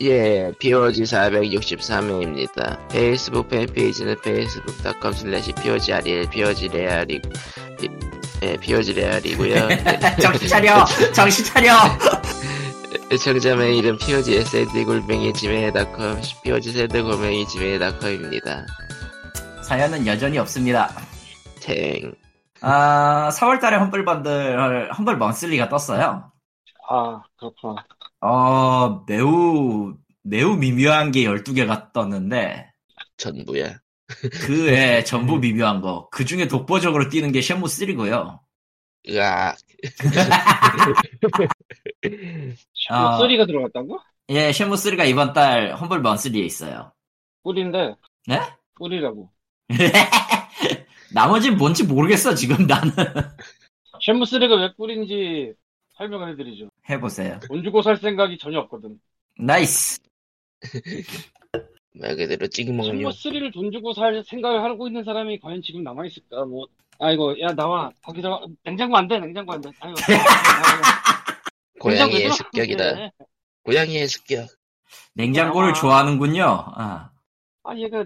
예, POG 463회입니다. 페이스북 팬페이지는 facebook.com slash POGREL, POGREAL이, 예, POGREAL이고요 정신 차려! 정신 차려! 청자 메일은 POGSND골뱅이 지메일.com, POGSND골뱅이 지메일.com입니다. 사연은 여전히 없습니다. 탱. 아, 4월달에 험블 번들, 험블 먼슬리가 떴어요. 아, 그렇구나. 어, 매우, 매우 미묘한 게 12개가 떴는데, 전부야. 그 외에 전부 미묘한 거. 그 중에 독보적으로 뛰는 게 쉔무 3고요. 으악. 아. 소리가 들어갔다고? 예, 쉔무 3가 이번 달 험블 먼슬리에 있어요. 꿀인데. 네? 꿀이라고. 나머진 뭔지 모르겠어, 지금 나는. 쉔무 3가 왜 꿀인지 설명을 해드리죠. 해보세요. 돈 주고 살 생각이 전혀 없거든. nice. 말 그대로 찍먹는 쉔무 3를 돈 주고 살 생각을 하고 있는 사람이 과연 지금 남아 있을까? 뭐, 아이고, 야, 나와. 거기다가, 냉장고 안 돼, 냉장고 안 돼. 아이고. 고양이의 습격이다. 고양이의 습격. 냉장고를 아. 좋아하는군요. 아, 아, 얘가,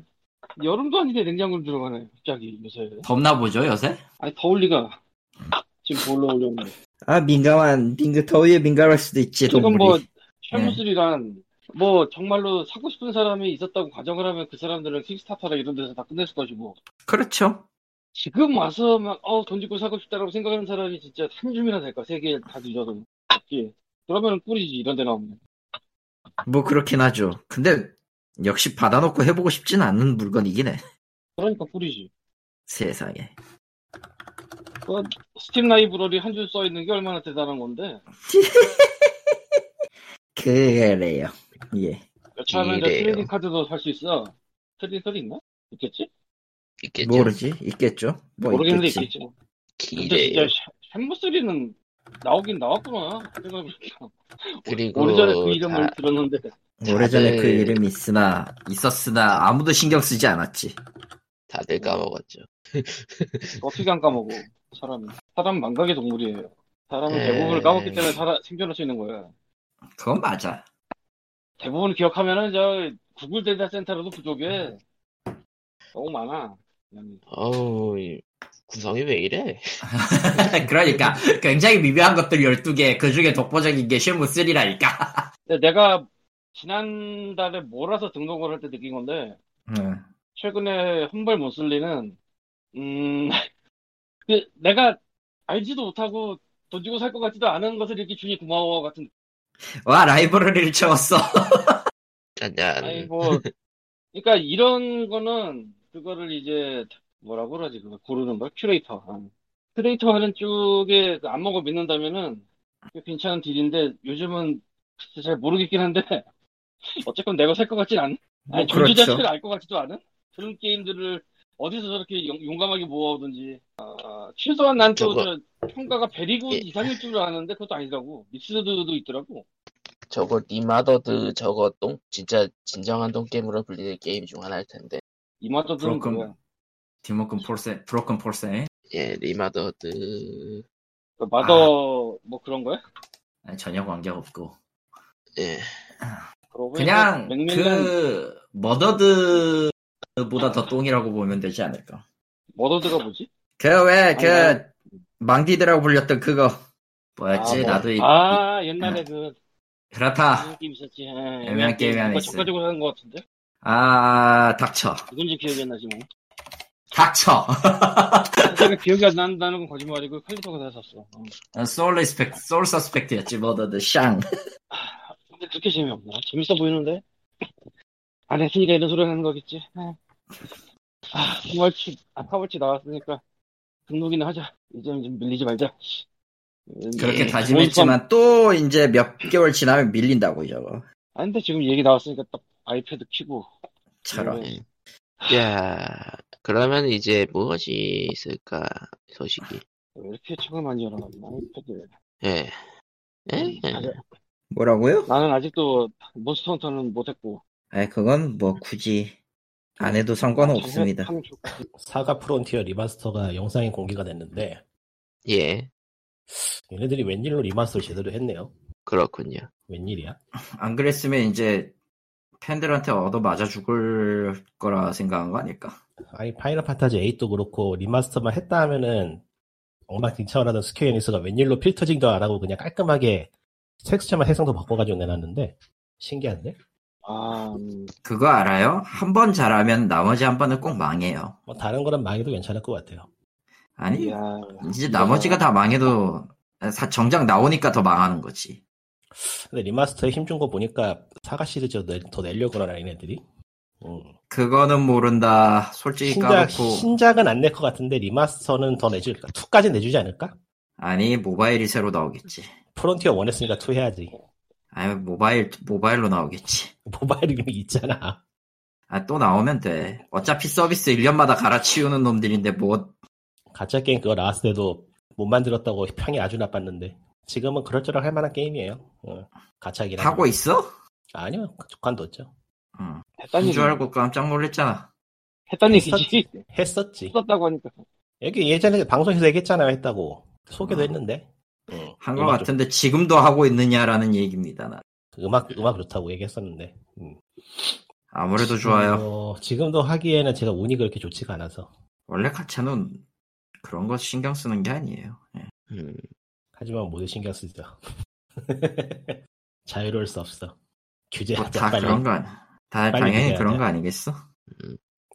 여름도 아닌데 냉장고를 들어가네, 갑자기, 요새. 덥나 보죠, 요새? 아니, 더울 리가. 지금 뭘로 올려오는데. 아, 민감한, 민감, 더위에 민감할 수도 있지, 지금 뭐, 네. 쉐무스리란, 뭐, 정말로 사고 싶은 사람이 있었다고 가정을 하면 그 사람들은 킥스타터나 이런 데서 다 끝냈을 것이고, 그렇죠. 지금 와서 막, 어, 돈 주고 사고 싶다라고 생각하는 사람이 진짜 한 줌이나 될까? 세 개 다 뒤져도. 없지. 그러면 꿀이지, 이런 데 나오면. 뭐, 그렇긴 하죠. 근데, 역시 받아놓고 해보고 싶진 않은 물건이긴 해. 그러니까 꿀이지. 세상에. 그, 스팀 라이브러리 한 줄 써 있는 게 얼마나 대단한 건데, 그래요. 예. 여차하면. trading card도 살 수 있어. trading card 있나? 있겠지? 있겠죠. 모르지? 있겠죠? 뭐, 모르겠는데 있겠지. 있겠지. 진짜 쉔무 three는 나오긴 나왔구나. 생각해보니까. 그리고 오래전에 그 이름을 다- 들었는데. 오래전에 다들- 그 이름이 있으나, 있었으나, 아무도 신경 쓰지 않았지. 다들 까먹었죠. 어떻게 안 까먹어, 사람이. 사람 망각의 동물이에요. 사람은 에이. 대부분을 까먹기 때문에 살아, 생존할 수 있는 거야. 그건 맞아. 대부분 기억하면은 저 구글 데이터 센터로도 부족해. 너무 많아. 이 구성이 왜 이래? 그러니까, 굉장히 미묘한 것들 12개, 그 중에 독보적인 게 쉐무 3라니까. 근데 내가 지난달에 몰아서 등록을 할 때 느낀 건데, 응. 최근에 Humble Monthly는, 음, 그 내가 알지도 못하고 돈 주고 살 것 같지도 않은 것을 이렇게 주니 고마워 같은. 와, 라이브러리를 채웠어. 짠짠. 아니, 뭐, 그러니까 이런 거는, 그거를 이제, 뭐라고 그러지, 그거 고르는 거? 큐레이터. 아. 큐레이터 하는 쪽에 그 안목을 믿는다면은, 꽤 괜찮은 deal인데, 요즘은 진짜 잘 모르겠긴 한데, 어쨌건 내가 살 것 같진 않, 뭐, 아니, 존재 그렇죠. 자체를 알 것 같지도 않은? 그런 게임들을 어디서 저렇게 용, 용감하게 모아오든지. 아, 최소한 난 또 저거- 저 평가가 very good 예. 이상일 줄 아는데 그것도 아니더라고. mixed도 있더라고. 저거 Remothered 저거 똥 진짜 진정한 똥게임으로 불리는 게임 중 하나일 텐데. Remothered는 Broken. Broken Porcelain, Broken Porcelain. 예, 리마더드. 그 마더 뭐 그런 거야? 아니, 전혀 관계없고. 예. 그러고 그냥, 그, 머더드 보다 더 똥이라고 보면 되지 않을까. 머더드가 뭐지? 그, 왜, 그, 망디드라고 불렸던 그거. 뭐였지? 아, 뭐- 나도, 이- 아 옛날에 그 그렇다. 애매한 게임 있었지. 예, 애매한 게임이 하나 누가 있어요. 척가지고 사는 것 같은데? 아, 닥쳐. 누군지 기억이 안 나지 뭐. 닥쳐. 내가 기억이 안 난다는 건 거짓말이고 칼리토가 다 샀어. 어. 소울 리스펙트, 소울 서스펙트였지, 머더드, 샹. 근데 그렇게 재미없나? 재밌어 보이는데? 안 했으니까 이런 소리 하는 거겠지. 아, 파벌치, 아, 파벌치 나왔으니까 등록이나 하자. 이제 좀 밀리지 말자. 그렇게 예, 다짐했지만 또 이제 몇 개월 지나면 밀린다고, 저거. 아, 근데 지금 얘기 나왔으니까 딱 아이패드 키고. 처럼. 네. 야, 그러면 이제 무엇이 있을까 소식이. 왜 이렇게 책을 많이 열어놨나, 아이패드. 예. 예? 예. 아직- 뭐라고요? 나는 아직도 몬스터 헌터는 못했고. 아 그건 뭐 굳이 안 해도 상관은 없습니다. 좋- 사가 프론티어 리마스터가 영상이 공개가 됐는데 예. 얘네들이 웬일로 리마스터를 제대로 했네요. 그렇군요. 웬일이야? 안 그랬으면 이제 팬들한테 얻어 맞아 죽을 거라 생각한 거 아닐까? 아니 파이널 판타지 8도 그렇고 리마스터만 했다 하면은 엉망진창을 하던 스퀘어 에닉스가 웬일로 필터질도 안 하고 그냥 깔끔하게 텍스처만 해상도 바꿔가지고 내놨는데 신기한데? 아, 음, 그거 알아요? 한 번 잘하면 나머지 한 번은 꼭 망해요. 뭐 다른 거는 망해도 괜찮을 것 같아요. 아니, 이야, 이제 나머지가 다 망해도 사- 정작 나오니까 더 망하는 거지. 근데 리마스터에 힘준 거 보니까 사가 시리즈 더, 내- 내려고 그러나 얘네들이 음. 그거는 모른다. 솔직히 신작, 까놓고 신작은 안 낼 것 같은데 리마스터는 더 내줄 2까지 내주지 않을까? 아니 모바일이 새로 나오겠지. 프론티어 원했으니까 2 해야지 아니 모바일 모바일로 나오겠지. 모바일 이름이 있잖아 아 또 나오면 돼. 어차피 서비스 1년마다 갈아치우는 놈들인데 뭐 가짜 게임 그거 나왔을 때도 못 만들었다고 평이 아주 나빴는데 지금은 그럴저럴 할 만한 게임이에요 어, 가짜긴 하고. 있어? 아니요 관뒀죠 응. 했다는 줄 알고 깜짝 놀랐잖아. 했다는 했었지. 했었지 썼다고 하니까. 여기 예전에 방송에서 얘기했잖아요 했다고 소개도 아. 했는데 응. 한것 음악 같은데 지금도 하고 있느냐라는 얘기입니다. 나. 좋- 음악 음악 좋다고 얘기했었는데 음. 아무래도 좋아요. 어, 지금도 하기에는 제가 운이 그렇게 좋지가 않아서 원래 가차는 그런 거 신경 쓰는 게 아니에요. 예. 음, 하지만 모두 신경 쓰죠 자유로울 수 없어 규제하자 뭐다 빨리 그런 거 아니. 다 당연히. 그런 거 아니겠어?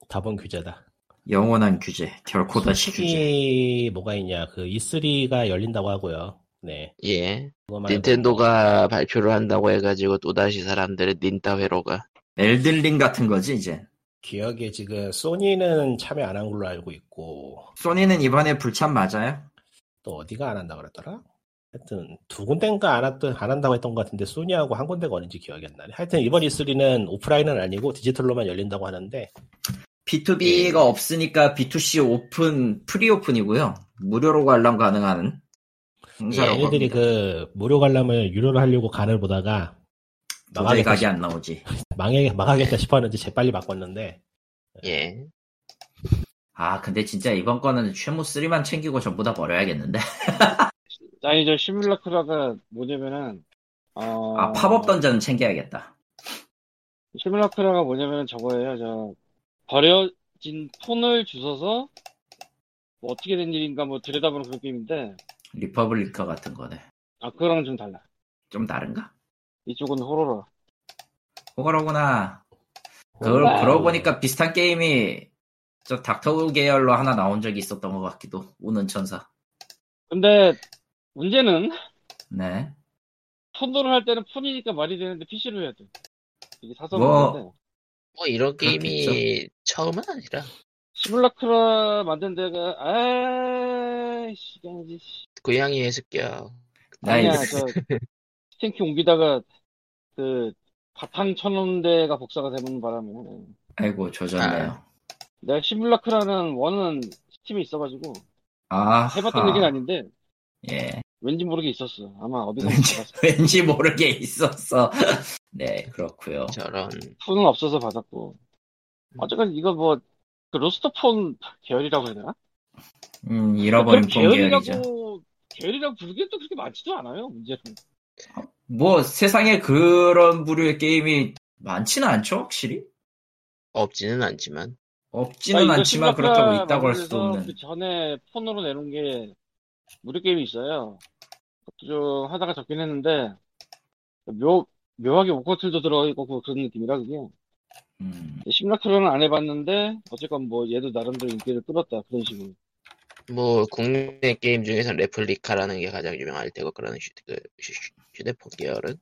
답은 규제다 영원한 규제, 결코 다시 규제. 뭐가 있냐 그 E3가 열린다고 하고요 네 예. 닌텐도가 발표를 한다고 해가지고 또다시 사람들의 닌따 회로가 엘든링 같은 거지 이제. 기억에 지금 소니는 참여 안 한 걸로 알고 있고 소니는 이번에 불참 맞아요? 또 어디가 안 한다 그랬더라? 하여튼 두 군데인가 안, 했던, 안 한다고 했던 것 같은데 소니하고 한 군데가 어딘지 기억이 안 나네. 하여튼 이번 E3는 오프라인은 아니고 디지털로만 열린다고 하는데 B2B가 없으니까 B2C 오픈, free 오픈이고요. 무료로 관람 가능한 행사라고 얘네들이 합니다. 그 무료 관람을 유료로 하려고 간을 보다가 도저히 싶, 안 나오지. 망해, 망하겠다 싶었는지 재빨리 바꿨는데 예. 아 근데 진짜 이번 거는 쉐무 3만 챙기고 전부 다 버려야겠는데. 아니, 저 시뮬라크라가 뭐냐면은, 어. 아 팝업 던전 챙겨야겠다. 시뮬라크라가 뭐냐면은 저거예요. 저, 버려진 폰을 주워서, 뭐 어떻게 된 일인가 뭐 들여다보는 그런 게임인데, 리퍼블리크 같은 거네. 아, 그거랑은 좀 달라. 좀 다른가? 이쪽은 호러라. 호러로구나. 그, 호러라. 그러고 보니까 비슷한 게임이 저 닥터후 계열로 하나 나온 적이 있었던 것 같기도. 우는 천사. 근데, 문제는, 네. 폰으로 할 때는 폰이니까 말이 되는데 PC로 해야 돼. 이게 사서 뭐. 뭐 이런 게임이 그렇겠죠. 처음은 아니라 시뮬라크라 만든 데가, 아이, 시간이지. 씨. 고양이 해석이야. 아니야. 저, 스탱키 옮기다가, 그, 바탕 쳐놓은 데가 복사가 되는 바람에. 아이고, 조졌네요. 내가 시뮬라크라는 원은 스팀에 있어가지고, 아, 해봤던 얘기는 아닌데, 예. 왠지 모르게 있었어. 아마 어디서 왠지. 왠지 모르게 있었어. 네, 그렇고요 저런 폰은 없어서 받았고. 어쨌건 이거 뭐, 그 로스터폰 계열이라고 해야 되나? 음, 잃어버린 폰 계열이죠. 계열이라고, 계열이라고 부르기엔 또 그렇게 많지도 않아요, 문제는. 뭐, 세상에 그런 부류의 게임이 많지는 않죠, 확실히? 없지는 않지만 없지는 이거 않지만 그렇다고 있다고 할 수도 없는. 그 전에 폰으로 내놓은 게 무료 게임이 있어요. 그것도 좀 하다가 적긴 했는데 묘 묘하게 오커틀도 들어있고 그- 그런 느낌이라 그게 음, 시뮬라크로는 안 해봤는데 어쨌건 뭐 얘도 나름대로 인기를 끌었다 그런 식으로. 뭐 국내 게임 중에서 레플리카라는 게 가장 유명할 테고 그런 휴, 그 휴- 휴대폰 계열은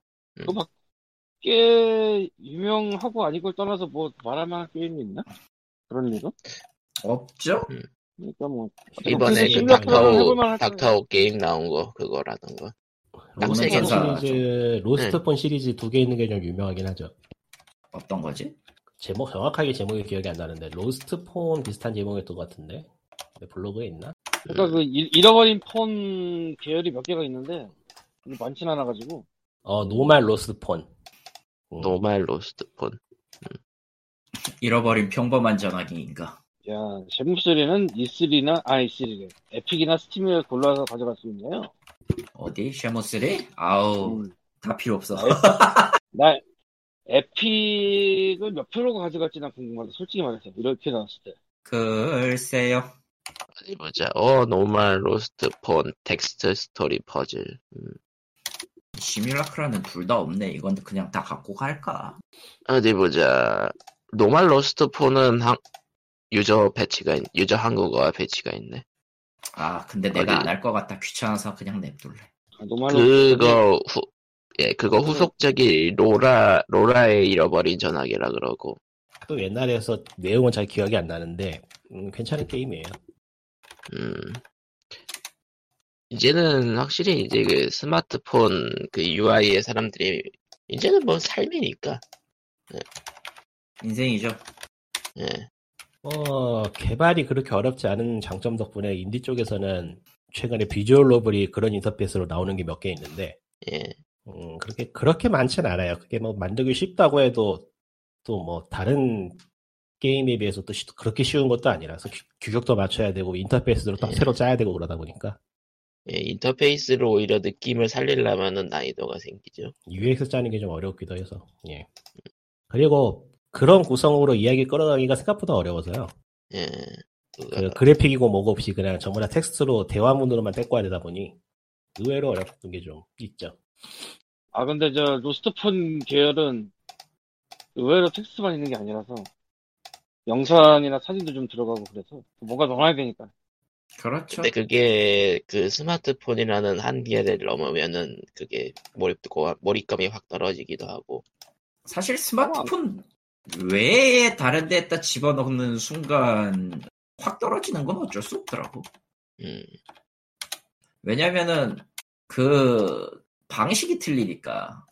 꽤 유명하고 아니고를 떠나서 뭐 말할 만한 게임이 있나? 그런 일은? 없죠? 그러니까 뭐 이번에 그 닥터후 할 닥터후 게임 나온 거 그거라던가 로스트 로스트폰 시리즈, 로스트폰 시리즈 두 개 있는 게 좀 유명하긴 하죠. 어떤 거지? 제목 정확하게 제목이 기억이 안 나는데 로스트 폰 비슷한 제목이었던 것 같은데 내 블로그에 있나? 그러니까 그 잃- 잃어버린 폰 계열이 몇 개가 있는데 많진 않아 가지고 어 노말 로스트 폰. 음. 노말 로스트폰 잃어버린 평범한 전화기인가? 야 쉔무 three는 E3나 아 E3래 에픽이나 스팀에 골라서 가져갈 수 있네요. 어디? 쉔무3? 아우, 음. 다 필요 없어. 나 에픽을 몇 표로 가져갈지 난 궁금하다. 솔직히 말해서 이렇게 나왔을 때. 글쎄요. 어디 보자. 어, 노멀 로스트 폰 텍스트 스토리 퍼즐. 음, 시뮬라크라는 둘 다 없네. 이건 그냥 다 갖고 갈까? 어디 보자. 노멀 로스트 폰은 한, 유저 패치가, 있- 유저 한국어화 패치가 있네. 아, 근데 내가 어디? 안할 것 같다. 귀찮아서 그냥 냅둘래. 아, 노말로 그거 후, 예, 그거 후속작이 로라, 로라의 잃어버린 전화기라 그러고. 또 옛날에서 내용은 잘 기억이 안 나는데 음, 괜찮은 게임이에요. 음. 이제는 확실히 이제 그 스마트폰 그 UI에 사람들이 이제는 뭐 삶이니까. 인생이죠. 예. 어, 개발이 그렇게 어렵지 않은 장점 덕분에 인디 쪽에서는 최근에 비주얼 노블이 그런 인터페이스로 나오는 게 몇 개 있는데 예. 음, 그렇게 그렇게 많진 않아요. 그게 뭐 만들기 쉽다고 해도 또 뭐 다른 게임에 비해서 또 쉬- 그렇게 쉬운 것도 아니라서 규- 규격도 맞춰야 되고 인터페이스도 또 예. 새로 짜야 되고 그러다 보니까 예, 인터페이스로 오히려 느낌을 살리려면은 난이도가 생기죠. UX 짜는 게 좀 어렵기도 해서 예. 그리고 그런 구성으로 이야기 끌어가기가 생각보다 어려워서요. 예. 그 그래픽이고 뭐고 없이 그냥 전부 다 텍스트로 대화문으로만 떼꿔야 되다 보니 의외로 어렵던 게 좀 있죠. 아 근데 저 로스트폰 계열은 의외로 텍스트만 있는 게 아니라서 영상이나 사진도 좀 들어가고 그래서 뭔가 넣어야 되니까. 그렇죠. 근데 그게 그 스마트폰이라는 한계를 넘으면은 그게 몰입, 몰입감이 확 떨어지기도 하고. 사실 스마트폰 외에 다른 데에다 집어넣는 순간 확 떨어지는 건 어쩔 수 없더라고. 음. 왜냐면은 그 방식이 틀리니까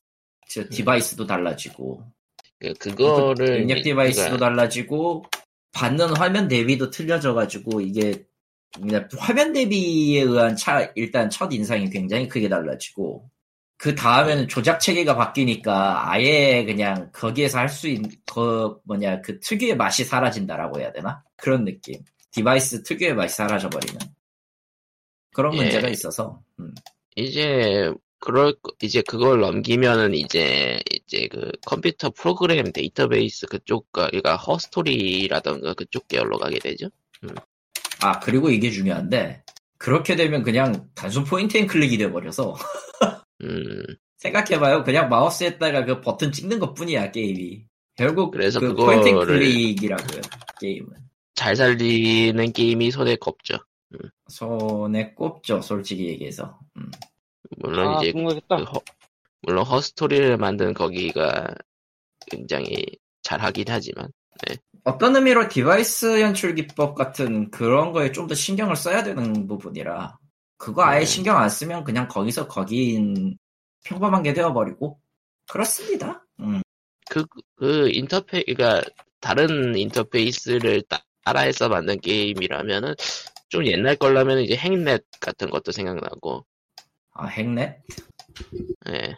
저 디바이스도 달라지고 그, 그거를. 입력 디바이스도 그러니까- 달라지고 받는 화면 대비도 틀려져 가지고 이게 그냥 화면 대비에 의한 차 일단 첫 인상이 굉장히 크게 달라지고 그 다음에는 조작 체계가 바뀌니까 아예 그냥 거기에서 할 수 있는 그 뭐냐 그 특유의 맛이 사라진다라고 해야 되나 그런 느낌 디바이스 특유의 맛이 사라져 버리는 그런 예. 문제가 있어서 음. 이제 그럴 거- 이제 그걸 넘기면은 이제 이제 그 컴퓨터 프로그램 데이터베이스 그쪽과 그러니까 허스토리라던가 그쪽 계열로 가게 되죠. 아 그리고 이게 중요한데 그렇게 되면 그냥 단순 point and click이 돼버려서 음 생각해봐요. 그냥 마우스에다가 그 버튼 찍는 것 뿐이야, 게임이. 결국 그래서 그 그거를- point and click이라고요, 게임은. 잘 살리는 게임이 손에 꼽죠. 손에 꼽죠, 솔직히 얘기해서. 음. 물론 아 이제 궁금했다. 그 허- 물론 허스토리를 만든 거기가 굉장히 잘하긴 하지만 어떤 의미로 디바이스 연출 기법 같은 그런 거에 좀 더 신경을 써야 되는 부분이라, 그거 아예 네. 신경 안 쓰면 그냥 거기서 거긴 평범한 게 되어버리고, 그렇습니다. 음. 그, 그 인터페, 그니까, 다른 인터페이스를 따- 따라해서 만든 게임이라면은, 좀 옛날 걸라면 이제 핵넷 같은 것도 생각나고, 아, 핵넷? 예,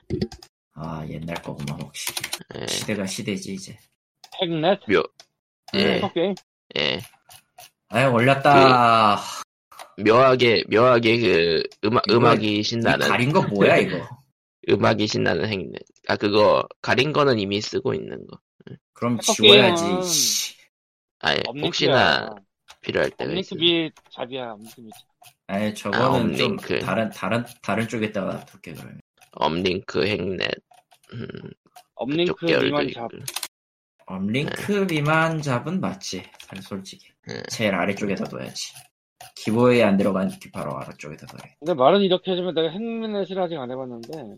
아, 옛날 거구만, 혹시. 예, 시대가 시대지, 이제. 핵넷 예, 컴퓨터 게임. 예. 아유, 올렸다. 묘하게, 묘하게 그, 음악, 음악이 이 신나는, 가린 거 뭐야, 이거? 음악이 신나는 핵넷. 아, 그거, 가린 거는 이미 쓰고 있는 거. 그럼 지워야지. 게임은 씨. 아예, 업링크야. 혹시나 필요할 있어. 업링크비 잡이야. 업링크비. 아니 저거는 아, 좀. 다른 다른 다른 쪽에다가 놔둘게 그러면. Uplink Hacknet. 음, Uplink 미만. 잡. Uplink 미만 잡은 맞지. 사실 솔직히. 네. 제일 아래쪽에다 둬야지. 기보에 안 들어간 게 바로 아래쪽에다 둬야 근데 말은 이렇게 해주면 내가 Hacknet을 아직 안 해봤는데.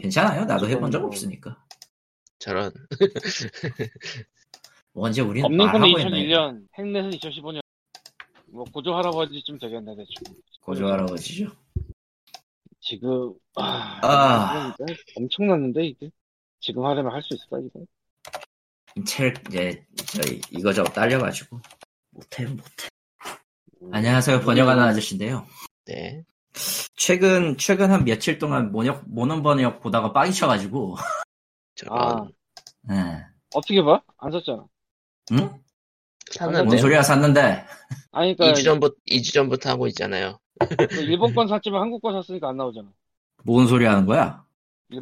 괜찮아요. 나도 해본 적 뭐, 없으니까. 저런, 언제 우린 Uplink는 말하고 했나? 2001년, 핵넷은 2015년. 뭐 고조 할아버지쯤 되겠네 대충. 고조 할아버지죠. 지금 아, 아. 엄청났는데 이게 지금 하려면 할 수 있을까 이거? 인텔 이제 저희 이거저거 딸려가지고 못해 못해. 음. 안녕하세요. 번역하는 아저씨인데요. 네. 최근 최근 한 며칠 동안 모역 모논 번역 보다가 빵이 쳐가지고. 저런. 아 예. 어떻게 봐? 안 샀잖아. 응? 샀는데. 뭔 소리야 샀는데. 아니 그러니까 2주 전부터, 2주 전부터 하고 있잖아요. 그 일본 건 샀지만 한국 건 샀으니까 안 나오잖아. 뭔 소리 하는 거야?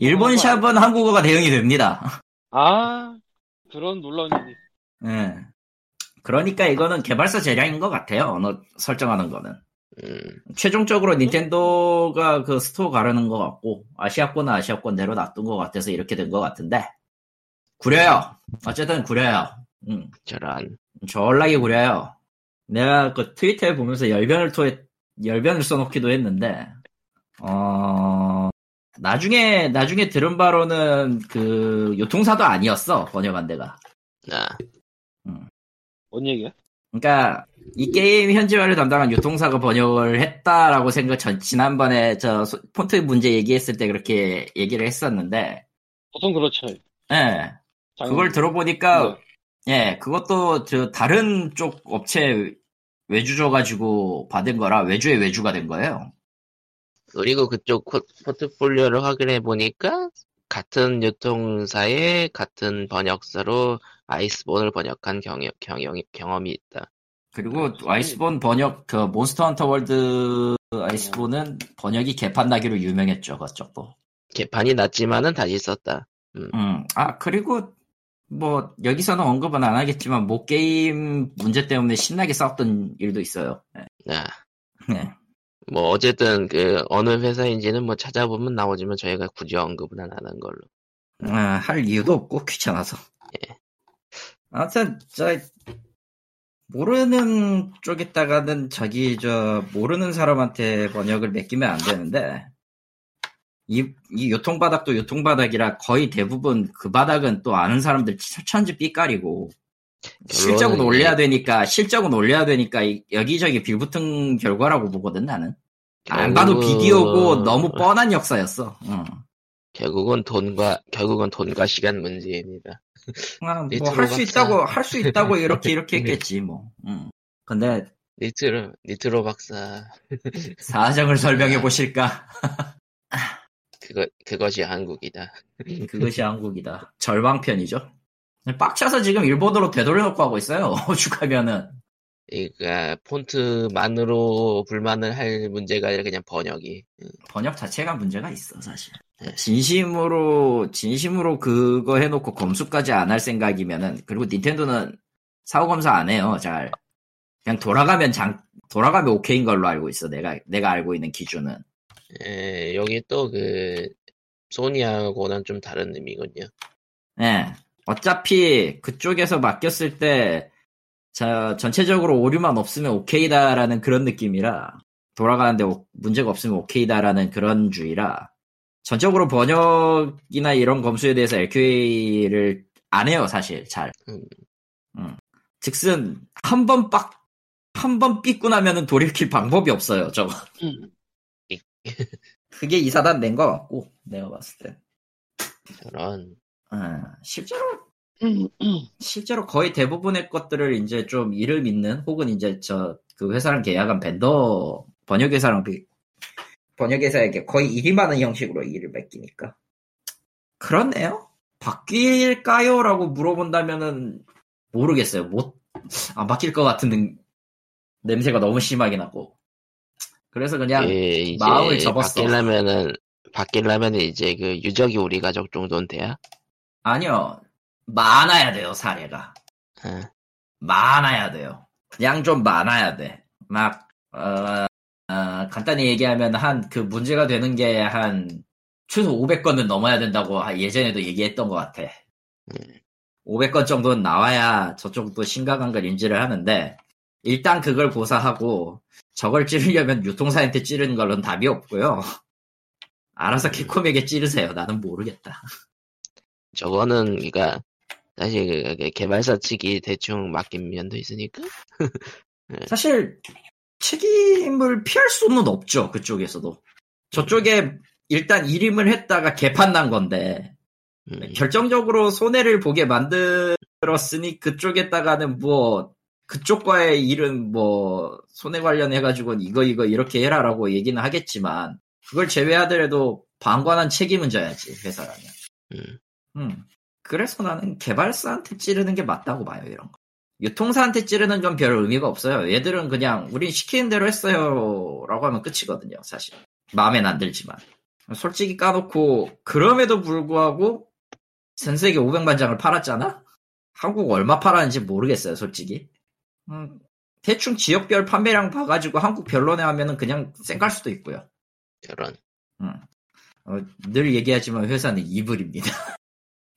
일본 건 샵은 한국어가 대응이 됩니다. 아, 그런 놀라운 일이. 예. 그러니까 이거는 개발사 재량인 것 같아요. 언어 설정하는 거는. 음, 최종적으로 닌텐도가 그 store 가르는 것 같고 아시아권은 아시아권 대로 놔둔 것 같아서 이렇게 된 것 같은데 구려요. 어쨌든 구려요. 음, 저런. 졸라게 구려요. 내가 그 트위터에 보면서 열변을 토해 열변을 써놓기도 했는데 어 나중에 나중에 들은 바로는 그 요통사도 아니었어 번역한 데가. 아, 뭔 얘기야? 그러니까 이 게임 현지화를 담당한 유통사가 번역을 했다라고 생각 전 지난번에 저 소- 폰트 문제 얘기했을 때 그렇게 얘기를 했었는데 보통 그렇죠. 예 당연히. 그걸 들어보니까 네. 예 그것도 저 다른 쪽 업체 외주 줘 가지고 받은 거라 외주의 외주가 된 거예요 그리고 그쪽 코- 포트폴리오를 확인해 보니까 같은 유통사의 같은 번역사로 Iceborne을 번역한 경험, 경험, 경험이 있다. 그리고 Iceborne 번역 그 Monster Hunter World Iceborne은 번역이 개판 나기로 유명했죠 그쪽도 개판이 났지만은 다시 썼다. 음, 아, 그리고, 뭐, 여기서는 언급은 안 하겠지만, 모 게임 문제 때문에 신나게 싸웠던 일도 있어요. 네. 아, 네. 뭐 어쨌든 그 어느 회사인지는 뭐 찾아보면 나오지만 저희가 굳이 언급은 안 하는 걸로. 아, 할 이유도 없고, 귀찮아서. 아무튼, 저, 모르는 쪽에다가는 자기, 저, 모르는 사람한테 번역을 맡기면 안 되는데, 이, 이 요통바닥도 요통바닥이라 거의 대부분 그 바닥은 또 아는 사람들 천지 삐까리고, 실적은 올려야 되니까, 실적은 올려야 되니까, 이- 여기저기 빌붙은 결과라고 보거든, 나는. 안 봐도 결국은- 비디오고 너무 뻔한 역사였어. 응. 결국은 돈과 결국은 돈과 시간 문제입니다. 뭐 니트로 할 수. 있다고 할 수 있다고 이렇게 이렇게 했겠지 뭐. 응. 근데 니트로 니트로 박사 사정을 설명해 보실까? 그거 그것이 한국이다. 그것이 한국이다. 절방편이죠. 빡쳐서 지금 일본어로 되돌려놓고 하고 있어요. 오죽하면은 그러니까 폰트만으로 불만을 할 문제가 아니라 그냥 번역이. 번역 자체가 문제가 있어 사실. 네. 진심으로 진심으로 그거 해놓고 검수까지 안 할 생각이면은 그리고 닌텐도는 사후 검사 안 해요. 잘 그냥 돌아가면 장 돌아가면 오케이인 걸로 알고 있어. 내가 내가 알고 있는 기준은. 예, 여기 또 그 소니하고는 좀 다른 의미군요. 네. 어차피 그쪽에서 맡겼을 때, 자, 전체적으로 오류만 없으면 오케이다라는 그런 느낌이라, 돌아가는데 오- 문제가 없으면 오케이다라는 그런 주의라, 전적으로 번역이나 이런 검수에 대해서 LQA를 안 해요, 사실, 잘. 음. 음. 즉슨, 한 번 빡, 한 번 삐고 나면은 돌이킬 방법이 없어요, 저거. 음. 그게 이사단 낸것 같고, 내가 봤을 때. 저런 아, 실제로 음, 실제로 거의 대부분의 것들을 이제 좀 일을 믿는 혹은 이제 저 그 회사랑 계약한 벤더 번역회사랑 비- 번역회사에게 거의 일이 많은 형식으로 일을 맡기니까 그렇네요. 바뀔까요? 라고 물어본다면은 모르겠어요. 못, 안 바뀔 것 같은 능- 냄새가 너무 심하게 나고. 그래서 그냥 예, 마음을 접었어. 바뀌려면은 바뀌려면은 이제 그 유적이 우리 가족 정도는 돼야. 아니요. 많아야 돼요, 사례가. 아, 많아야 돼요. 그냥 좀 많아야 돼. 막, 어, 어, 간단히 얘기하면 한, 그 문제가 되는 게 한, 최소 500건은 넘어야 된다고 하- 예전에도 얘기했던 것 같아. 음. 500건 정도는 나와야 저쪽도 심각한 걸 인지를 하는데, 일단 그걸 고사하고, 저걸 찌르려면 유통사한테 찌르는 걸로는 답이 없고요. 알아서 캡콤에게 찌르세요. 나는 모르겠다. 저거는 그러니까 사실 그- 그 개발사 측이 대충 맡긴 면도 있으니까. 사실 책임을 피할 수는 없죠 그쪽에서도 저쪽에 일단 일임을 했다가 개판 난 건데 음, 결정적으로 손해를 보게 만들었으니 그쪽에다가는 뭐 그쪽과의 일은 뭐 손해 관련해 가지고는 이거 이거 이렇게 해라라고 얘기는 하겠지만 그걸 제외하더라도 방관한 책임은 져야지 회사라면 음. 음. 그래서 나는 개발사한테 찌르는 게 맞다고 봐요 이런 거 유통사한테 찌르는 건 별 의미가 없어요 얘들은 그냥 우린 시키는 대로 했어요 라고 하면 끝이거든요 사실 마음엔 안 들지만 솔직히 까놓고 그럼에도 불구하고 전 세계 500만 장을 팔았잖아? 한국 얼마 팔았는지 모르겠어요, 솔직히. 음, 대충 지역별 판매량 봐가지고 한국 별로네 하면은 그냥 쌩갈 수도 있고요. 저런. 음. 어, 늘 얘기하지만 회사는 이불입니다.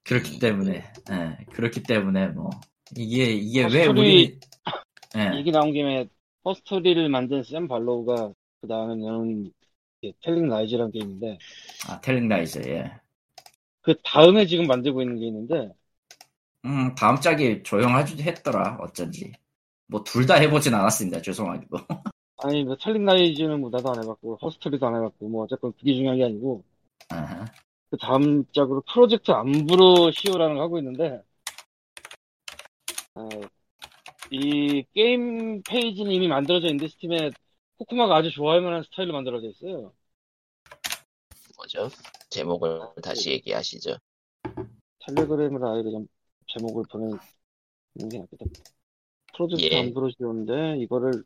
그렇기 때문에, 예, 그렇기 때문에 뭐, 이게, 이게 왜 스토리- 우리, 예, 얘기 나온 김에 Her Story를 만든 샘 발로우가 그 다음에는 Telling Lies라는 게임인데 아, Telling Lies, 예. 그 다음에 지금 만들고 있는 게 있는데 음, 다음 작이 조용하지 했더라, 어쩐지. 뭐, 둘 다 해보진 않았습니다, 죄송하게도. 아니 뭐 Telling Lies는 뭐 나도 안 해봤고 Her Story도 안 해봤고 뭐 어쨌건 그게 중요한 게 아니고 아하. 그 다음 작으로 Project Ambrosio라는 걸 하고 있는데 아, 이 게임 페이지는 이미 만들어져 있는데 Steam에 코코마가 아주 좋아할 만한 스타일로 만들어져 있어요. 뭐죠? 제목을 다시 얘기하시죠. Telegram으로 아예 그냥 제목을 보내는 게 낫겠다. 프로젝트 예. Ambrosio인데 이거를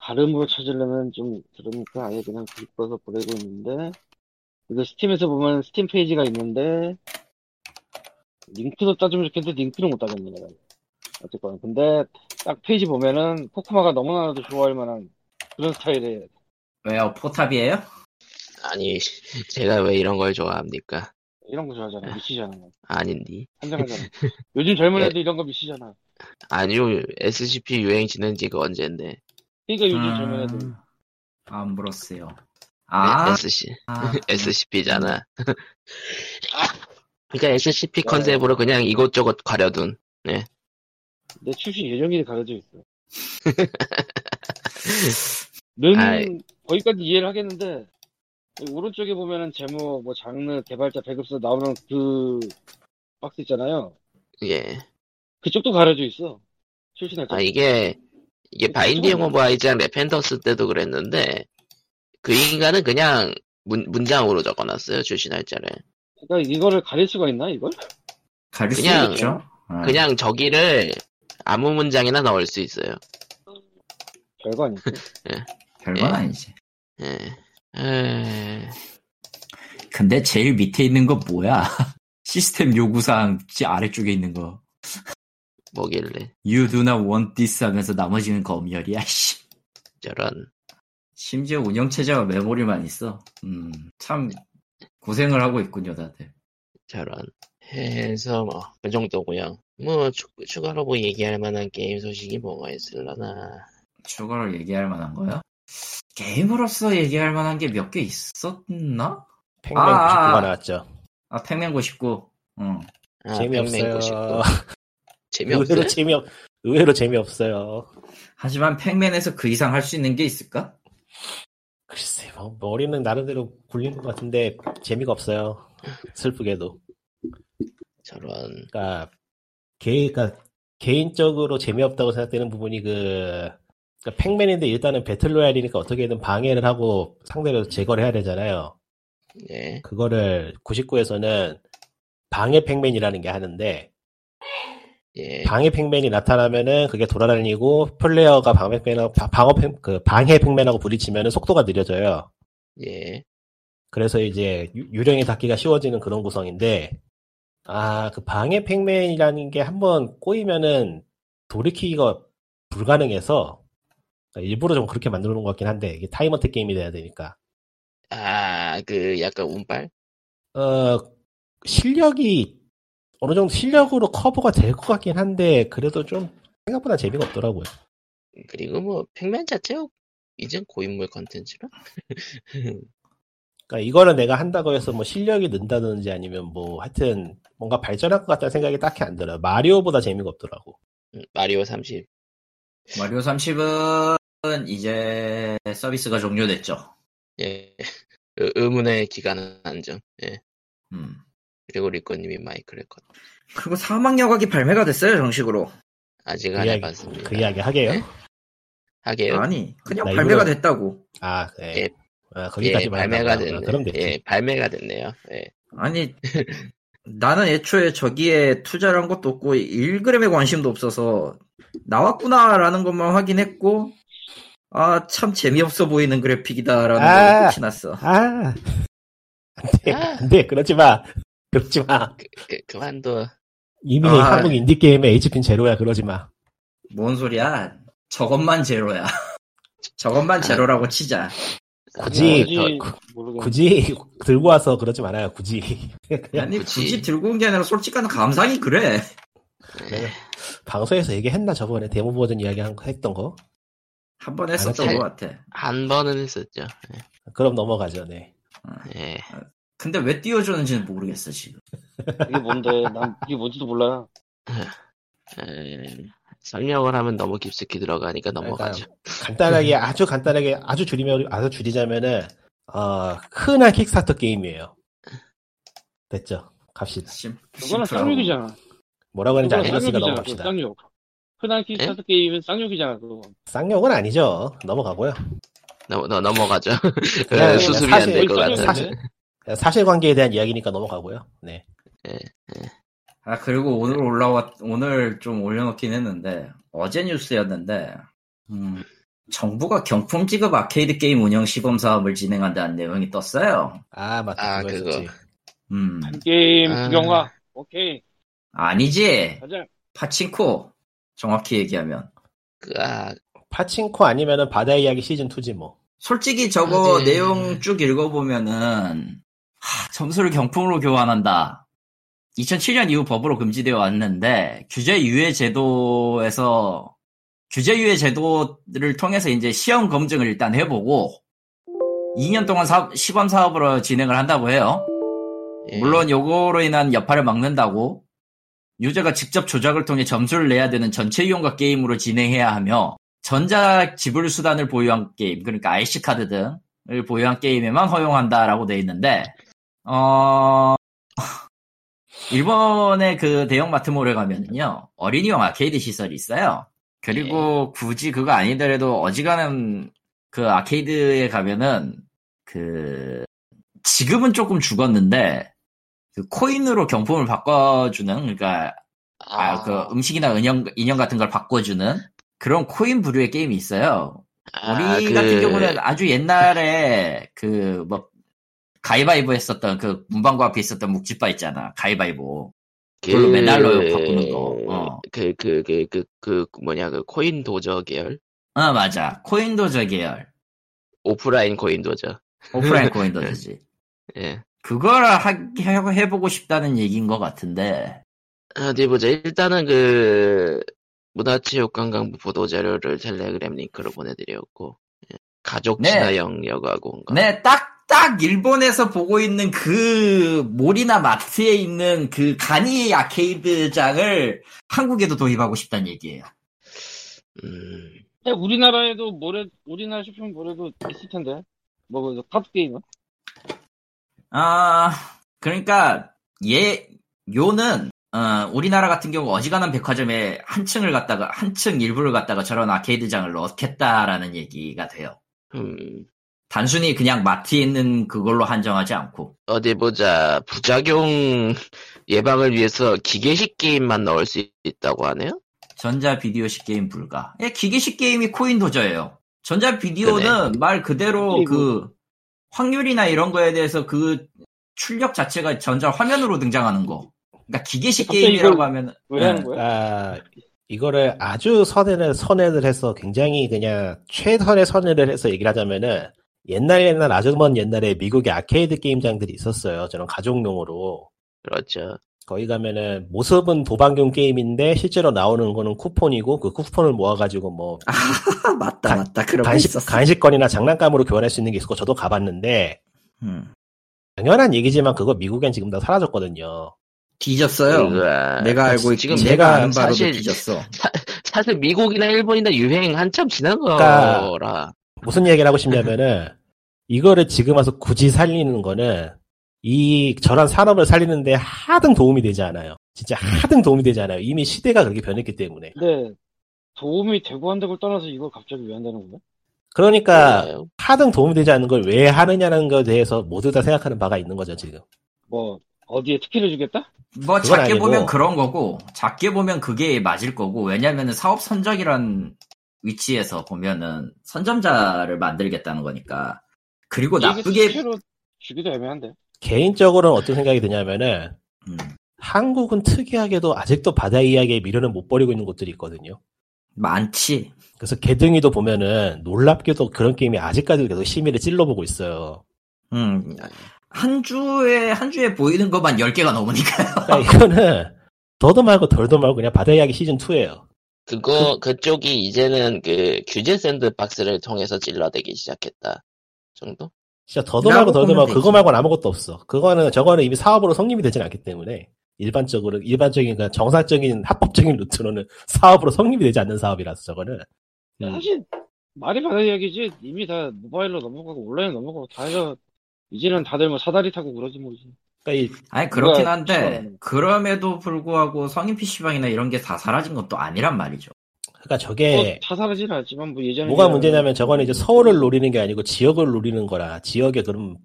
발음으로 찾으려면 좀 그러니까 아예 그냥 긁어서 보내고 있는데 이거 Steam에서 보면 스팀 페이지가 있는데 링크도 따주면 좋겠는데 링크를 못 따겠네 내가. 어쨌건 근데 딱 페이지 보면은 코코마가 너무나도 좋아할 만한 그런 스타일이에요. 왜요, 포탑이에요? 아니, 제가 왜 이런 걸 좋아합니까? 이런 거 좋아하잖아. 미치잖아. 아닌디. 환장하잖아. 요즘 젊은 예. 애들 이런 거 미치잖아. 아니요, SCP 유행 지낸 지가 언젠데. 그러니까 요즘 음, 젊은 애들 암브로스요. 아, SC, 아, SCP잖아. 그러니까 SCP 네. 컨셉으로 그냥 이것저것 가려둔. 내 출신 예정일이 가려져 있어. 는 아이. 거기까지 이해를 하겠는데 오른쪽에 보면은 제목, 뭐 장르, 개발자, 배급사 나오는 그 박스 있잖아요. 예. 그쪽도 가려져 있어. 출신 날짜. 아, 이게, 이게 바인딩 오브 아이즈랑 레펜더스 때도 그랬는데, 그 인간은 그냥 문, 문장으로 적어놨어요, 출신 날짜를. 그러니까 이거를 가릴 수가 있나 이걸? 가릴 수 그냥- 있죠. 어. 그냥 저기를 아무 문장이나 넣을 수 있어요. 별거 아니지. 별건 예. 아니지. 예. 에... 근데 제일 밑에 있는 거 뭐야? 시스템 요구사항 지 아래쪽에 있는 거. 뭐길래, You do not want this 하면서 나머지는 검열이야, 씨. 저런. 심지어 운영체제와 메모리만 있어. 음, 참, 고생을 하고 있군요, 다들. 저런. 해서 뭐, 그 정도고요 뭐, 추, 추가로 뭐 얘기할 만한 게임 소식이 뭐가 있을라나. 추가로 얘기할 만한 거요? 게임으로서 얘기할 만한 게 몇 개 있었나? 팽맨 아, 99가 아. 나왔죠. 아, 팩맨 99. 응. 아, 재미없어요. 99. 의외로 재미없어요? 재미없, 의외로 재미없어요. 하지만 팩맨에서 그 이상 할 수 있는 게 있을까? 글쎄, 뭐, 머리는 나름대로 굴린 것 같은데, 재미가 없어요. 슬프게도. 저런. 그니까, 개, 그니까, 개인적으로 재미없다고 생각되는 부분이 그, 그러니까 팩맨인데 일단은 배틀로얄이니까 어떻게든 방해를 하고 상대를 제거를 해야 되잖아요. 예. 그거를 99에서는 방해 Pac-Man이라는 게 하는데, 예. 방해 Pac-Man이 나타나면은 그게 돌아다니고 플레이어가 방해 Pac-Man하고 바- 방어 팩, 그 방해 Pac-Man하고 부딪히면은 속도가 느려져요. 예. 그래서 이제 유- 유령이 닿기가 쉬워지는 그런 구성인데 아 그 방해 Pac-Man이라는 게 한번 꼬이면은 돌이키기가 불가능해서 일부러 좀 그렇게 만들어 놓은 것 같긴 한데 이게 time attack 게임이 돼야 되니까 아, 그, 약간 운빨? 어 실력이 어느 정도 실력으로 커버가 될 것 같긴 한데 그래도 좀 생각보다 재미가 없더라고요. 그리고 뭐, 팩맨 자체가 이젠 고인물 컨텐츠라? 그러니까 이거를 내가 한다고 해서 뭐 실력이 는다든지 아니면 뭐 하여튼 뭔가 발전할 것 같다는 생각이 딱히 안 들어요. 마리오보다 재미가 없더라고. 음, 마리오 30. 마리오 30은 이제 서비스가 종료됐죠. 예. 의- 의문의 기간 한정. 예. 음. 그리고 리코님이 마이크 레컷. 그리고 사막 야각이 발매가 됐어요, 정식으로. 아직 그 안 이야기, 해봤습니다. 그 이야기 하게요? 네? 하게요? 아니, 그냥 나 발매가 이거를- 됐다고. 아, 네. 예. 아, 예, 거기까지만 발매가 한다고요? 됐네. 아, 그럼 됐지. 예, 발매가 됐네요. 예. 아니, 나는 애초에 저기에 투자를 한 것도 없고, 1g의 관심도 없어서, 나왔구나라는 것만 확인했고, 아, 참 재미없어 보이는 그래픽이다라는 아. 걸 끝이 났어. 아, 안 돼, 아. 안 돼, 그러지 마. 그러지 마. 그, 그, 그만둬. 이미 아. 한국 인디게임의 HP는 제로야, 그러지 마. 뭔 소리야? 저것만 제로야. 저것만 제로라고 치자. 굳이, 더- 굳이 구- 모르겠네. 굳이 들고 와서 그러지 말아요, 굳이. 아니 굳이. 굳이 들고 온 게 아니라 솔직한 감상이 그래. 내가 방송에서 얘기했나, 저번에 데모 버전 이야기 한- 했던 거? 한 번 했었던 잘- 것 같아. 한 번은 했었죠. 그럼 넘어가죠, 네. 예. 근데 왜 띄워주는지는 모르겠어 지금. 이게 뭔데? 난 이게 뭔지도 몰라요. 에, 설명을 하면 너무 깊숙이 들어가니까 넘어가죠. 간단하게, 아주 간단하게, 아주 줄이면, 아주 줄이자면은, 어, 흔한 킥스타터 게임이에요. 됐죠. 갑시다. 심, 그거는. 쌍욕이잖아. 뭐라고 하는지 알겠으니까 넘어갑시다. 쌍욕. 흔한 킥스타트 게임은 쌍욕이잖아. 그거. 쌍욕은 아니죠. 넘어가고요. 넘, 넘- 넘어가죠. 그냥 그 수습이 안 될 것 같아. 사실, 사실관계에 대한 이야기니까 넘어가고요. 네. 아 그리고 오늘 올라왔 오늘 좀 올려놓긴 했는데 어제 뉴스였는데 음, 정부가 경품 지급 아케이드 게임 운영 시범 사업을 진행한다는 내용이 떴어요. 아, 맞다. 아, 그거. 음 게임 아. 구경화. 오케이. 아니지 가자. 파친코 정확히 얘기하면 그, 아, 파친코 아니면은 바다의 이야기 시즌 2지 뭐. 솔직히 저거 아, 네. 내용 쭉 읽어보면은 하, 점수를 경품으로 교환한다. 2007년 이후 법으로 금지되어 왔는데 규제 유예 제도에서 규제 유예 제도를 통해서 이제 시험 검증을 일단 해보고 2년 동안 사업- 시범 사업으로 진행을 한다고 해요. 예. 물론 요거로 인한 여파를 막는다고 유저가 직접 조작을 통해 점수를 내야 되는 전체 이용과 게임으로 진행해야 하며 전자 지불 수단을 보유한 게임 그러니까 IC 카드 등을 보유한 게임에만 허용한다라고 돼 있는데 어 일본의 그 대형 마트몰에 가면은요 어린이용 아케이드 시설이 있어요. 그리고 굳이 그거 아니더라도 어지간한 그 아케이드에 가면은 그 지금은 조금 죽었는데 그 코인으로 경품을 바꿔주는 그러니까 아, 그 음식이나 인형, 인형 같은 걸 바꿔주는 그런 코인 부류의 게임이 있어요. 아, 우리 그- 같은 경우는 아주 옛날에 그 뭐 가위바위보 했었던 그 문방구 앞에 있었던 묵집바 있잖아. 가위바위보. 그걸로 맨날로 바꾸는 거. 어. 그, 그, 그, 그, 그, 뭐냐, 그, 코인 도저 계열? 아 맞아. 코인 도저 계열. 오프라인 코인 도저. 오프라인 코인 도저지. 예. 그걸 하, 해- 해보고 싶다는 얘기인 것 같은데. 어디 보자. 일단은 그, 문화체육관광부 보도 자료를 텔레그램 링크로 보내드렸고, 예. 가족 네. 친화 영역하고 온 거. 네, 딱, 딱 일본에서 보고 있는 그 몰이나 마트에 있는 그 간이 아케이드장을 한국에도 도입하고 싶다는 얘기예요. 음, 우리나라에도 뭐래 우리나라 쇼핑몰에도 있을 텐데. 뭐 그, 카드 게임은? 아, 그러니까 얘 요는 어, 우리나라 같은 경우 어지간한 백화점에 한 층을 갖다가 한 층 일부를 갖다가 저런 아케이드장을 넣겠다라는 얘기가 돼요. 음, 단순히 그냥 마트에 있는 그걸로 한정하지 않고. 어디 보자. 부작용 예방을 위해서 기계식 게임만 넣을 수 있다고 하네요? 전자 비디오식 게임 불가. 예, 기계식 게임이 코인 도저예요. 전자 비디오는 말 그대로 그리고- 그 확률이나 이런 거에 대해서 그 출력 자체가 전자 화면으로 등장하는 거. 그러니까 기계식 게임이라고 하면 왜 예. 하는 거야? 아, 이거를 아주 선회를, 선회를 해서 굉장히 그냥 최선의 선회를 해서 얘기를 하자면은 옛날 옛날 아주 먼 옛날에 미국의 아케이드 게임장들이 있었어요. 저런 가족용으로. 그렇죠. 거기 가면은 모습은 도박용 게임인데 실제로 나오는 거는 쿠폰이고 그 쿠폰을 모아가지고 뭐 아, 맞다 간- 맞다 그런 거 간식, 있었어. 간식거리나 장난감으로 교환할 수 있는 게 있었고 저도 가봤는데 음. 당연한 얘기지만 그거 미국엔 지금 다 사라졌거든요. 뒤졌어요. 그거야. 내가 알고 있 지금 내가 아는 바로도 사실- 뒤졌어. 사실 미국이나 일본이나 유행 한참 지난 그러니까- 거라. 무슨 얘기를 하고 싶냐면은 이거를 지금 와서 굳이 살리는 거는 이 저런 산업을 살리는데 하등 도움이 되지 않아요. 진짜 하등 도움이 되지 않아요. 이미 시대가 그렇게 변했기 때문에. 근데 도움이 되고 안 되고를 떠나서 이걸 갑자기 왜 한다는 거야? 그러니까 네. 하등 도움이 되지 않는 걸 왜 하느냐는 것에 대해서 모두 다 생각하는 바가 있는 거죠 지금. 뭐 어디에 특혜를 주겠다? 뭐 작게 아니고. 보면 그런 거고 작게 보면 그게 맞을 거고 왜냐면은 사업 선적이란 위치에서 보면은 선점자를 만들겠다는 거니까 그리고 나쁘게 주기도 애매한데. 개인적으로는 어떤 생각이 드냐면은 음. 한국은 특이하게도 아직도 바다 이야기에 미련을 못 버리고 있는 곳들이 있거든요. 많지. 그래서 개등이도 보면은 놀랍게도 그런 게임이 아직까지도 계속 심의를 찔러보고 있어요. 음. 한 주에, 한 주에 보이는 것만 10개가 넘으니까요. 그러니까 이거는 더도 말고 덜도 말고 그냥 바다 이야기 시즌 2예요. 그거 그 쪽이 이제는 그 규제 샌드박스를 통해서 찔러대기 시작했다 정도? 진짜 더도 말고 보면 말고. 그거 말고는 아무것도 없어. 그거는 저거는 이미 사업으로 성립이 되진 않기 때문에 일반적으로 일반적인 그러니까 정상적인 합법적인 루트로는 사업으로 성립이 되지 않는 사업이라서 저거는 음. 사실 말이 바다 이야기지 이미 다 모바일로 넘어가고 온라인 넘어가고 다 해서 이제는 다들 뭐 사다리 타고 그러지 뭐지. 그러니까 이 아니, 그렇긴 한데, 그럼에도 불구하고 성인 PC방이나 이런 게 다 사라진 것도 아니란 말이죠. 그러니까 저게 뭐 다 사라지는 않지만 뭐 예전에 뭐가 문제냐면 저거는 이제 서울을 노리는 게 아니고 지역을 노리는 거라 지역에 그럼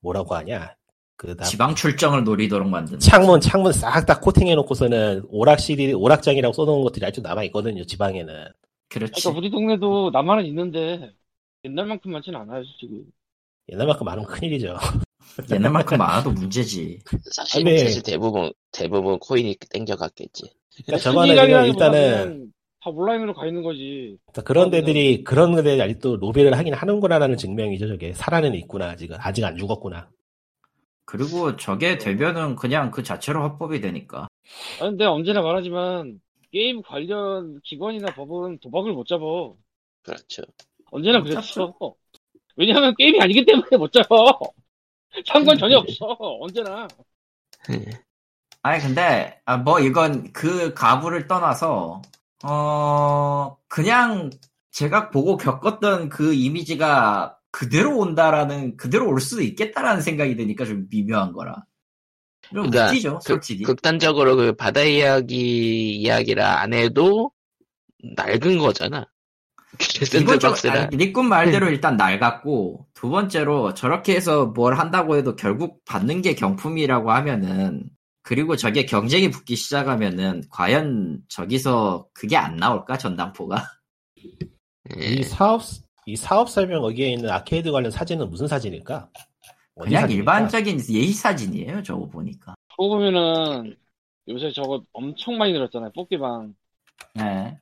뭐라고 하냐 그 다- 지방 출정을 노리도록 만든. 창문 창문 싹 다 코팅해 놓고서는 오락실이 오락장이라고 써놓은 것들이 아직도 남아 있거든요 지방에는 그렇지. 그러니까 우리 동네도 나만은 있는데 옛날만큼 많지는 않아요 솔직히. 옛날만큼 많으면 큰일이죠 옛날만큼 많아도 문제지. 사실 아니, 사실 대부분 대부분 코인이 땡겨갔겠지. 그러니까 저거는 일단은 다 온라인으로 가 있는 거지. 그러니까 그런 데들이 그런 데들이 아직도 로비를 하긴 하는구나라는 증명이죠 저게 살아는 있구나 아직은 아직 안 죽었구나 그리고 저게 되면은 그냥 그 자체로 합법이 되니까. 아 근데 언제나 말하지만 게임 관련 기관이나 법은 도박을 못 잡아. 그렇죠. 언제나 못 그랬어. 왜냐하면 게임이 아니기 때문에 못 잡아. 상관 전혀 없어. 언제나. 예. 아니 근데 아, 뭐 이건 그 가부를 떠나서 어 그냥 제가 보고 겪었던 그 이미지가 그대로 온다라는 그대로 올 수도 있겠다라는 생각이 드니까 좀 미묘한 거라. 좀 그러니까 웃기죠, 솔직히. 극단적으로 그 바다 이야기 이야기라 안 해도 낡은 거잖아. 이건 좀. 아니, 리꾼 말대로 일단 낡았고 두 번째로 저렇게 해서 뭘 한다고 해도 결국 받는 게 경품이라고 하면은 그리고 저게 경쟁이 붙기 시작하면은 과연 저기서 그게 안 나올까 전당포가 예. 이 사업 이 사업 설명 거기에 있는 아케이드 관련 사진은 무슨 사진일까? 그냥 사진일까? 일반적인 예시 사진이에요 저거 보니까 그러고 보면은 요새 저거 엄청 많이 늘었잖아요. 뽑기방. 네.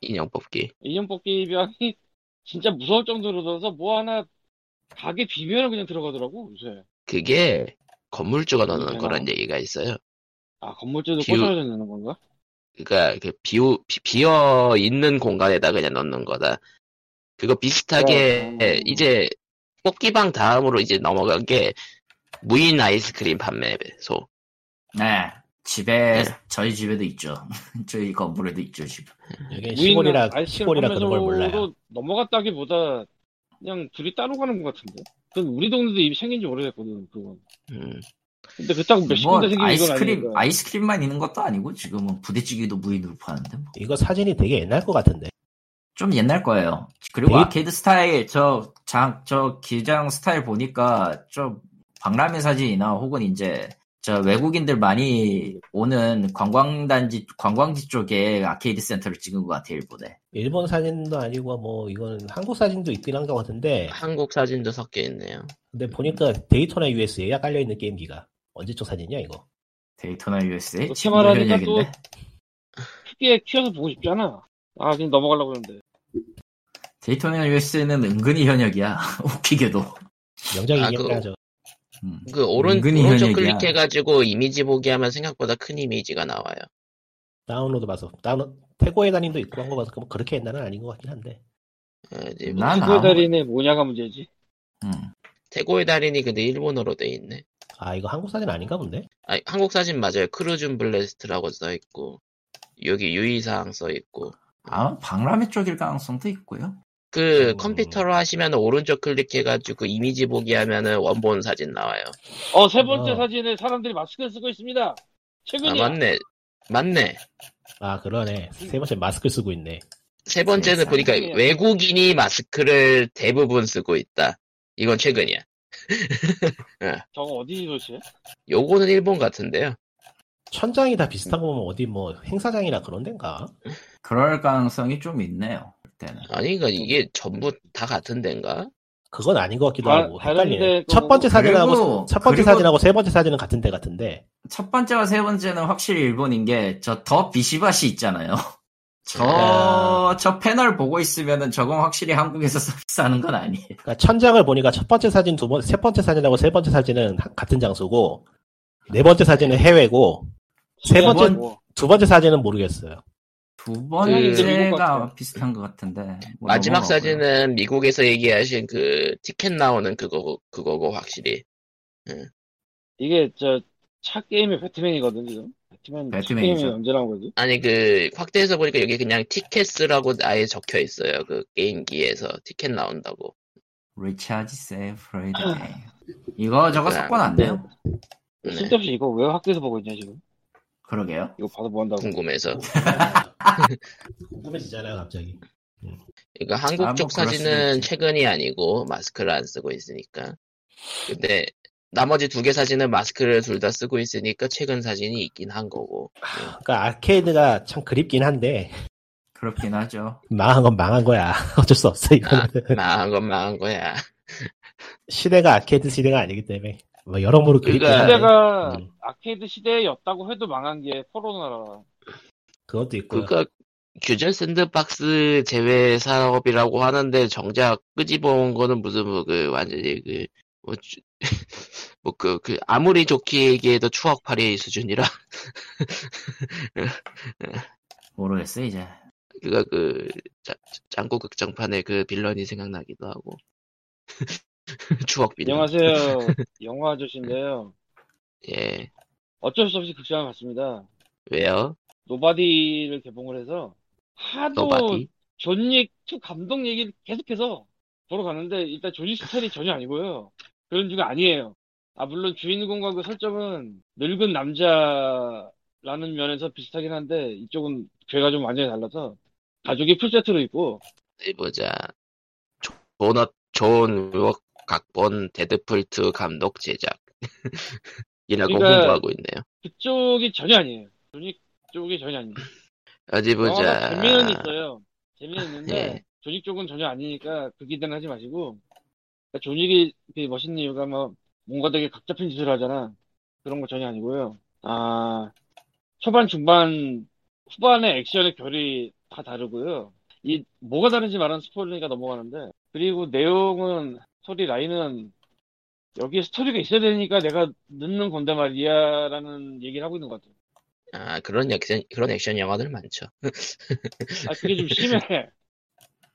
인형 뽑기. 인형 뽑기방이 진짜 무서울 정도로 들어서 뭐 하나 가게 비면은 그냥 들어가더라고 요새. 그게 건물주가 넣는 음, 거란 얘기가 있어요. 아 건물주도 비우- 꽂아져 있는 건가? 그러니까 그 비우 비, 비어 있는 공간에다 그냥 넣는 거다. 그거 비슷하게 어. 이제 뽑기방 다음으로 이제 넘어간 게 무인 아이스크림 판매소. 네. 집에 네. 저희 집에도 있죠 저희 건물에도 있죠 집 여기 시골이라 시골이라 그런 걸 몰라요. 넘어갔다기보다 그냥 둘이 따로 가는 것 같은데. 그건 우리 동네도 이미 생긴 지 오래됐거든 그건. 음, 근데 그딱 몇십 뭐 군데 생긴 건 아이스크림 아니니까. 아이스크림만 있는 것도 아니고 지금은 부대찌개도 무인으로 파는데 뭐. 이거 사진이 되게 옛날 것 같은데. 좀 옛날 거예요. 그리고 데이- 아케이드 스타일 저 장 저 기장 스타일 보니까 좀 박람회 사진이나 혹은 이제 저 외국인들 많이 오는 관광단지 관광지 쪽에 아케이드 센터를 찍은 것 같아 일본에. 일본 사진도 아니고 뭐 이거는 한국 사진도 있긴 한 것 같은데 한국 사진도 섞여 있네요. 근데 보니까 Daytona USA가 깔려 있는 게임기가 언제적 사진이야 이거? Daytona USA 또 지금 테마라니까 현역인데. 크게 키워서 보고 싶잖아. 아 그냥 넘어가려고 그러는데. Daytona USA는 은근히 현역이야. 웃기게도. 명작이긴 아, 하죠. 음. 그 오른 오른쪽. 클릭해가지고 이미지 보기 하면 생각보다 큰 이미지가 나와요. 다운로드 봐서 다운 태고의 달인도 있고 한 거 봐서 뭐 그렇게 옛날은 아닌 것 같긴 한데. 어, 이제 뭐 아무- 달인의 뭐냐가 문제지. 음. 태고의 달인이 근데 일본어로 돼 있네. 아 이거 한국 사진 아닌가 본데? 아니, 한국 사진 맞아요. Cruis'n Blast라고 써 있고 여기 유의사항 써 있고 아 박람회 쪽일 가능성도 있고요. 그 음. 컴퓨터로 하시면 오른쪽 클릭해가지고 이미지 보기 하면은 원본 사진 나와요. 어 세 번째 어. 사진에 사람들이 마스크를 쓰고 있습니다. 아 최근이야. 맞네, 맞네. 아 그러네. 세 번째 마스크 쓰고 있네. 세 번째는 세상에. 보니까 외국인이 마스크를 대부분 쓰고 있다. 이건 최근이야. 저거 어디 도대체? 요거는 일본 같은데요. 천장이 다 비슷한 거 보면 어디 뭐 행사장이나 그런 데인가? 그럴 가능성이 좀 있네요. 그때는. 아니, 그러니까 이게 전부 다 같은 데인가? 그건 아닌 것 같기도 다- 하고 헷갈리네. 또첫 번째 보고- 사진하고 그리고- 첫 번째 그리고- 사진하고 세 번째 사진은 같은 데 같은데 첫 번째와 세 번째는 확실히 일본인 게 저 더 비시바시 있잖아요. 저, 야. 저 패널 보고 있으면은 저건 확실히 한국에서 서비스하는 건 아니에요. 그러니까 천장을 보니까 첫 번째 사진, 두 번, 세 번째 사진하고 세 번째 사진은 하- 같은 장소고 네 번째 사진은 해외고 세네 번째 번- 두 번째 사진은 모르겠어요. 두 미국 번째가 같아요. 비슷한 것 같은데. 뭐 마지막. 사진은 미국에서 얘기하신 그 티켓 나오는 그거고 그거고 확실히 이게 저 차 게임의 배트맨이거든 지금. 배트맨. 게임이 언제 나온 거지? 아니 그 확대해서 보니까 여기 그냥 티켓스라고 아예 적혀 있어요 그 게임기에서 티켓 나온다고 리차지 세프레이드. 이거 저거 섞어는 안 돼요? 네, 쓸데없이 이거 왜 학교에서 보고 있냐 지금? 그러게요. 이거 봐서 뭐 한다고? 궁금해서 궁금해지잖아요, 갑자기. 그러니까 한국 아, 쪽뭐 수도 사진은. 최근이 아니고 마스크를 안 쓰고 있으니까 근데 나머지 두 개 사진은 마스크를 둘 다 쓰고 있으니까 최근 사진이 있긴 한 거고 그러니까 아케이드가 참 그립긴 한데 그렇긴 하죠. 망한 건 망한 거야. 어쩔 수 없어 아, 이거는. 망한 건 망한 거야 시대가 아케이드 시대가 아니기 때문에 뭐 여러모로 그러니까 시대가 음. 아케이드 시대였다고 해도 망한 게 코로나라. 그것도 있고요. 그러니까 규제 샌드박스 제외 사업이라고 하는데 정작 끄집어온 거는 무슨 뭐 그 완전히 그 뭐 뭐 그 그 아무리 좋게 얘기해도 추억팔이 수준이라 모르겠어 이제. 그가 그 자- 짱구 극장판의 그 빌런이 생각나기도 하고 추억 빌런 안녕하세요. 영화 아저씨인데요. 예 어쩔 수 없이 극장을 갔습니다. 왜요 노바디를 개봉을 해서 하도 노바디 존윅 2 감독 얘기를 계속해서 보러 갔는데 일단 존윅 스타일이 전혀 아니고요. 그런 중가 아니에요. 아 물론 주인공과 그 설정은 늙은 남자라는 면에서 비슷하긴 한데 이쪽은 궤가 좀 완전히 달라서 가족이 풀세트로 있고 보자 존, 존 각본 데드풀2 감독 제작 이라고 그러니까- 홍보하고 있네요 그쪽이 전혀 아니에요. 존윅 쪽이 전혀 아닙니다. 어디 보자 재미는 있어요. 재미는 있는데 예. 존윅 쪽은 전혀 아니니까 그 기대는 하지 마시고 그러니까 존윅이 되게 멋있는 이유가 뭐 뭔가 되게 각 잡힌 짓을 하잖아. 그런 거 전혀 아니고요. 아 초반 중반 후반의 액션의 결이 다 다르고요. 이 뭐가 다른지 말하는 스포일러니까 넘어가는데 그리고 내용은 스토리 라인은 여기에 스토리가 있어야 되니까 내가 넣는 건데 말이야 라는 얘기를 하고 있는 것 같아요. 아 그런 액션 그런 액션 영화들 많죠 아 그게 좀 심해.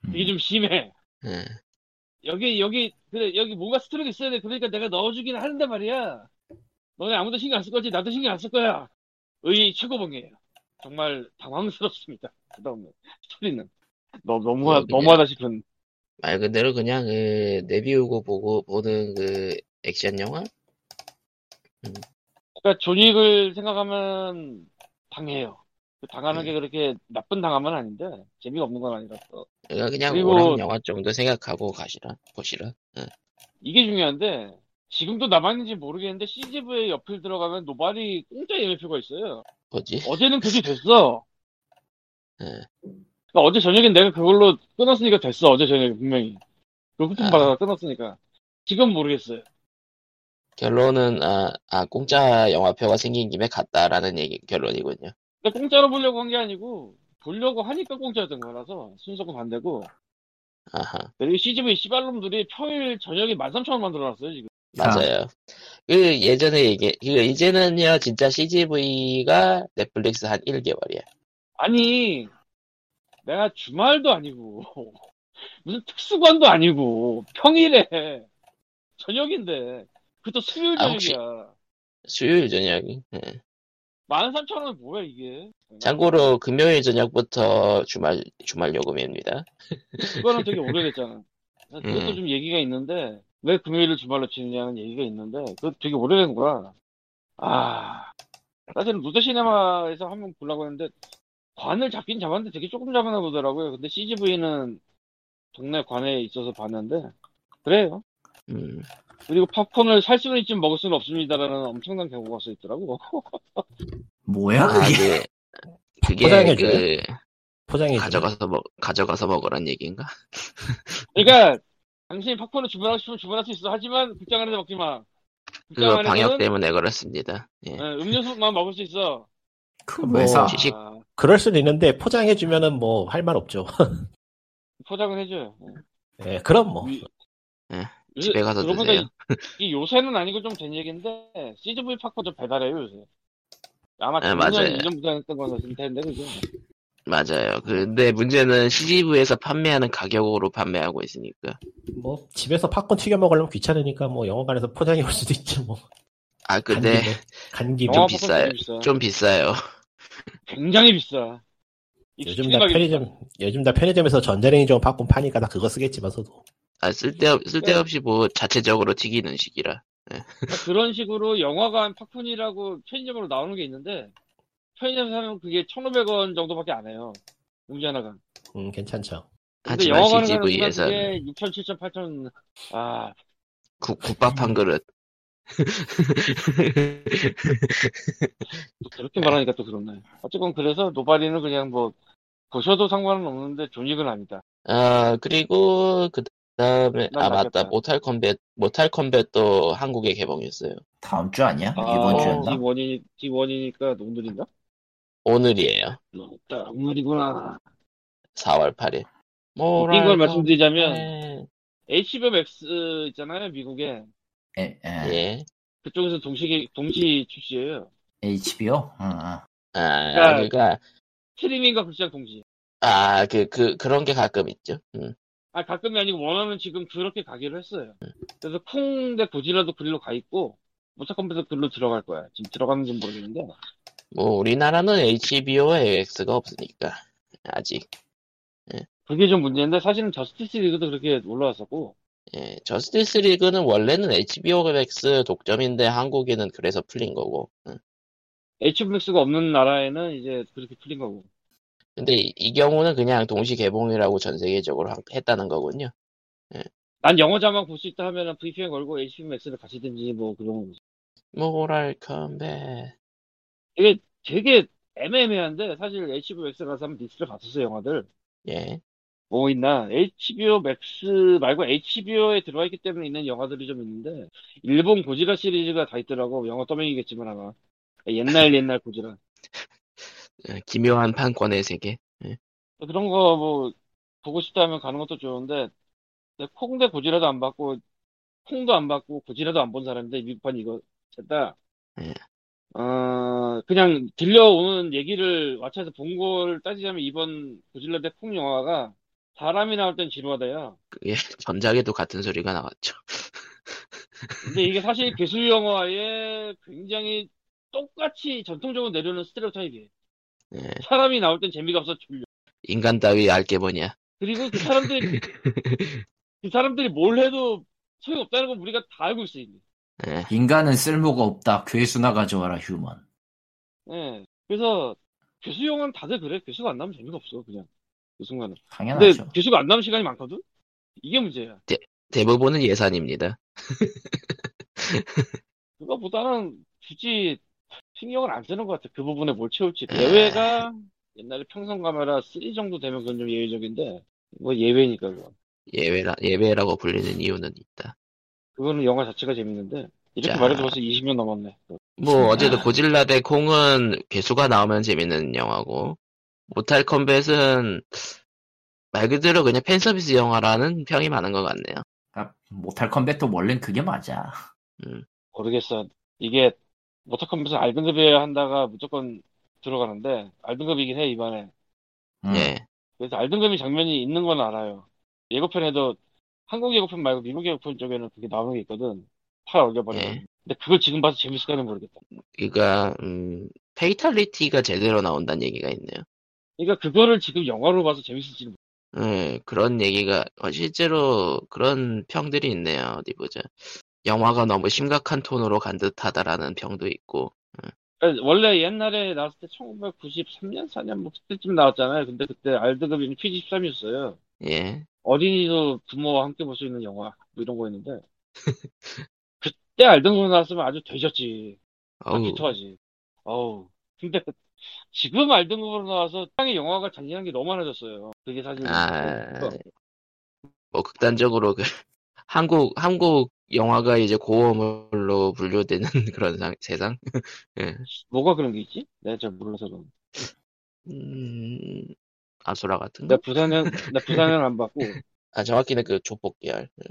그게 좀 심해. 예. 여기 여기 그래 여기 뭔가 스토리가 있어야 돼. 그러니까 내가 넣어주긴 하는데 말이야. 너네 아무도 신경 안 쓸 거지. 나도 신경 안 쓸 거야. 의 최고봉이에요. 정말 당황스럽습니다. 그다음에 스토리는 너 너무 뭐, 그냥- 너무하다 싶은. 말 그대로 그냥 그 내비우고 보고 보는 그 액션 영화 그러니까 존윅을 생각하면 당해요. 그 당하는 게 그렇게 나쁜 당함은 아닌데 재미가 없는 건 아니라서 그러니까 그냥 그리고- 영화 정도 생각하고 가시라 보시라 이게 중요한데 지금도 남아있는지 모르겠는데 CGV의 앱을 들어가면 노바디 공짜 예매표가 있어요. 뭐지 어제는 그게 됐어. 예. 그러니까 어제 저녁엔 내가 그걸로 끊었으니까 됐어. 어제 저녁에 분명히. 그 쿠폰 아. 받아서 끊었으니까. 지금 모르겠어요. 결론은 아, 아 공짜 영화표가 생긴 김에 갔다라는 얘기 결론이군요 근데 공짜로 보려고 한 게 아니고 보려고 하니까 공짜였던 거라서 순서가 반대고 아하 그리고 CGV 씨발놈들이 평일 저녁에 13,000원 만들어놨어요 지금. 맞아요. 그 예전에 얘기, 그 이제는요 진짜 CGV가 넷플릭스 한 1개월이야. 아니 내가 주말도 아니고 무슨 특수관도 아니고 평일에 저녁인데 그것도 수요일 아, 저녁이야. 수요일 저녁이. 예. 13,000원 뭐야 이게. 참고로 금요일 저녁부터 주말 주말 요금입니다. 그거는 되게 오래됐잖아. 그것도 음. 좀 얘기가 있는데, 왜 금요일을 주말로 치느냐는 얘기가 있는데, 그거 되게 오래된 거야. 아, 사실은 롯데시네마에서 한번 보려고 했는데, 관을 잡긴 잡았는데 되게 조금 잡아나 보더라고요. 근데 CGV는 동네 관에 있어서 봤는데, 그래요. 음, 그리고 팝콘을 살 수는 있지만 먹을 수는 없습니다라는 엄청난 경고가 써 있더라고. 뭐야 아, 그게? 그, 그게 포장해줘요? 그 포장해 가져가서 먹 가져가서 먹으란 얘기인가? 그러니까, 당신이 팝콘을 주문하고 싶으면 주문할 수 있어. 하지만 극장 안에서 먹지 마. 극장 그거 방역 때문에 그렇습니다. 예. 예, 음료수만 먹을 수 있어. 그 뭐, 회사 지식- 아, 그럴 수는 있는데 포장해 주면은 뭐 할 말 없죠. 포장을 해줘요. 예. 예, 그럼 뭐. 위- 요새- 집에 가서 드세요. 이 요새는 아니고 좀 된 얘기인데 CGV 팝콘 좀 배달해요 요새. 아마 네, 맞아요. 2년부터 했던 건 같을 텐데 그죠? 맞아요. 근데 문제는 CGV에서 판매하는 가격으로 판매하고 있으니까. 뭐 집에서 팝콘 튀겨 먹으려면 귀찮으니까 뭐 영화관에서 포장해 올 수도 있지 뭐. 아 근데 간 김에 영화 좀 팝콘 비싸요. 되게 비싸. 좀 비싸요. 굉장히 비싸. 요즘 다 편의점 요즘 다 편의점에서 전자레인지용 팝콘 파니까 다 그거 쓰겠지만서도. 아 쓸데 쓸데없이 뭐 자체적으로 튀기는 식이라. 그러니까 그런 식으로 영화관 팝콘이라고 편의점으로 나오는 게 있는데 편의점 사면 그게 1,500원 정도밖에 안 해요. 용지 하나가. 음 괜찮죠. 근데 하지만 영화관에 가는 순간 CGV에서는 그게 6,000, 7,000, 8,000. 아, 국밥 한 그릇. 또 그렇게 말하니까 또 그렇네. 어쨌건 그래서 노바리는 그냥 뭐 보셔도 상관은 없는데 존익은 아니다. 아 그리고 그 다음에 난아 맞다 낫겠다. 모탈 컴뱃 모탈 컴뱃도 한국에 개봉했어요. 다음 주 아니야? 아, 이번 주였나? D1이, D1이니까 오늘인가? 오늘이에요. 딱 오늘이구나. 4월 8일. 웃긴 걸 말씀드리자면 네. HBO Max 있잖아요, 미국에. 에, 에, 예. 그쪽에서 동시 동시 출시예요. HBO? 응, 응. 아 그러니까- 그러니까 스트리밍과 극장 동시. 아 그 그 그런 게 가끔 있죠. 음. 아 가끔이 아니고 원하면 지금 그렇게 가기로 했어요. 그래서 콩 대 고질라도 글로 가 있고 모탈 컴뱃도 글로 들어갈 거야. 지금 들어가는지 모르겠는데. 뭐 우리나라는 HBO 맥스가 없으니까 아직. 그게 좀 문제인데 사실은 저스티스 리그도 그렇게 올라왔었고 예, 저스티스 리그는 원래는 HBO 맥스 독점인데 한국에는 그래서 풀린 거고. 응. HBO 맥스가 없는 나라에는 이제 그렇게 풀린 거고. 근데 이, 이 경우는 그냥 동시 개봉이라고 전 세계적으로 하- 했다는 거군요. 난 영어 자막 볼수 있다 하면은 VPN 걸고 HBO 맥스를 같이 든지 뭐 그런 거지. 모탈 컴뱃. 이게 되게 애매해한데 사실 HBO 가서 한번 리스트를 봤었어요 영화들. 예. 뭐 있나? HBO 맥스 말고 HBO에 들어와 있기 때문에 있는 영화들이 좀 있는데 일본 고지라 시리즈가 다 있더라고. 영어 더빙이겠지만 아마 옛날 옛날 고지라. 어, 기묘한 판권의 세계. 그런 거 뭐 보고 싶다면 가는 것도 좋은데 콩대 고지라도 안 받고 콩도 안 받고 고지라도 안 본 사람인데 미국판 이거 됐다. 예. 어 그냥 들려오는 얘기를 왓챠에서 본 걸 따지자면 이번 고질라 대콩 영화가 사람이 나올 땐 지루하다야. 그게 전작에도 같은 소리가 나왔죠. 근데 이게 사실 괴수 영화에 굉장히 똑같이 전통적으로 내려오는 스테레오 타입이에요. 예. 사람이 나올 땐 재미가 없어 졸려. 인간 따위 알게 뭐냐. 그리고 그 사람들이 그 사람들이 뭘 해도 소용없다는 건 우리가 다 알고 있어 이미. 예. 인간은 쓸모가 없다. 괴수나 가져와라 휴먼. 예. 그래서 괴수 영화는 다들 그래. 괴수가 안 나오면 재미가 없어 그냥 그 순간은. 근데 당연하죠. 괴수가 안 나오는 시간이 많거든. 이게 문제야. 대부분은 예산입니다. 그거보다는 굳이 신경을 안 쓰는 것 같아. 그 부분에 뭘 채울지. 대회가 옛날에 평성 카메라 3 정도 되면 그건 좀 예외적인데 뭐 예외니까 그거. 예외라, 예외라고 불리는 이유는 있다. 그거는 영화 자체가 재밌는데 이렇게 자. 말해도 벌써 20년 넘었네. 뭐, 아. 어제도 고질라 대 콩은 괴수가 나오면 재밌는 영화고, 모탈 컴뱃은 말 그대로 그냥 팬서비스 영화라는 평이 많은 것 같네요. 아, 모탈 컴뱃도 원래는 그게 맞아. 모르겠어. 이게 모터컴퓨터 알등급에 한다가 무조건 들어가는데 알등급이긴 해 이번에. 음. 예. 그래서 알등급이 장면이 있는 건 알아요. 예고편에도 한국 예고편 말고 미국 예고편 쪽에는 그게 나오는 게 있거든. 팔 올려버리면. 예. 근데 그걸 지금 봐서 재밌을까는 모르겠다. 그니까, 음, fatality가 제대로 나온다는 얘기가 있네요. 그러니까 그거를 지금 영화로 봐서 재밌을지는 모르겠다. 예, 그런 얘기가, 어, 실제로 그런 평들이 있네요. 어디 보자. 영화가 너무 심각한 톤으로 간 듯하다라는 평도 있고, 그러니까 원래 옛날에 나왔을 때 1993년, 4년 뭐 그때쯤 나왔잖아요. 근데 그때 R등급이 PG13이었어요. 예. 어린이도 부모와 함께 볼 수 있는 영화 뭐 이런 거였는데 그때 알등급 나왔으면 아주 되졌지. 어우, 기토하지. 어우. 근데 지금 알등급으로 나와서 땅의 영화가 잔인한 게 너무 많아졌어요. 그게 사실 아, 뭐 극단적으로 그 한국 한국 영화가 이제 고어물로 분류되는 그런 상- 세상. 뭐가 그런 게 있지? 내가 잘 몰라서 그런. 음, 아수라 같은 나 거? 부산행 나 부산행 안 받고 아 정확히는 그 조폭 계열. 그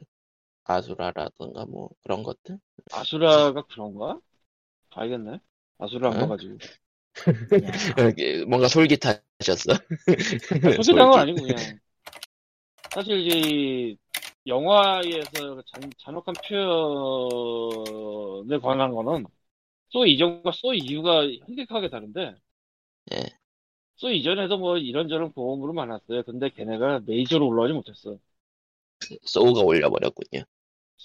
아수라라던가 뭐 그런 것들. 아수라가 그런가? 알겠네. 아수라 안 응? 봐가지고. 뭔가 솔깃하셨어. 솔직한 건. 아니고 그냥 사실 이제 이 영화에서 잔, 잔혹한 표현에 관한 거는 소 이전과 소 이후가 현격하게 다른데 예. 소 이전에도 뭐 이런저런 보험으로 많았어요. 근데 걔네가 메이저로 올라오지 못했어. 소우가 올려버렸군요.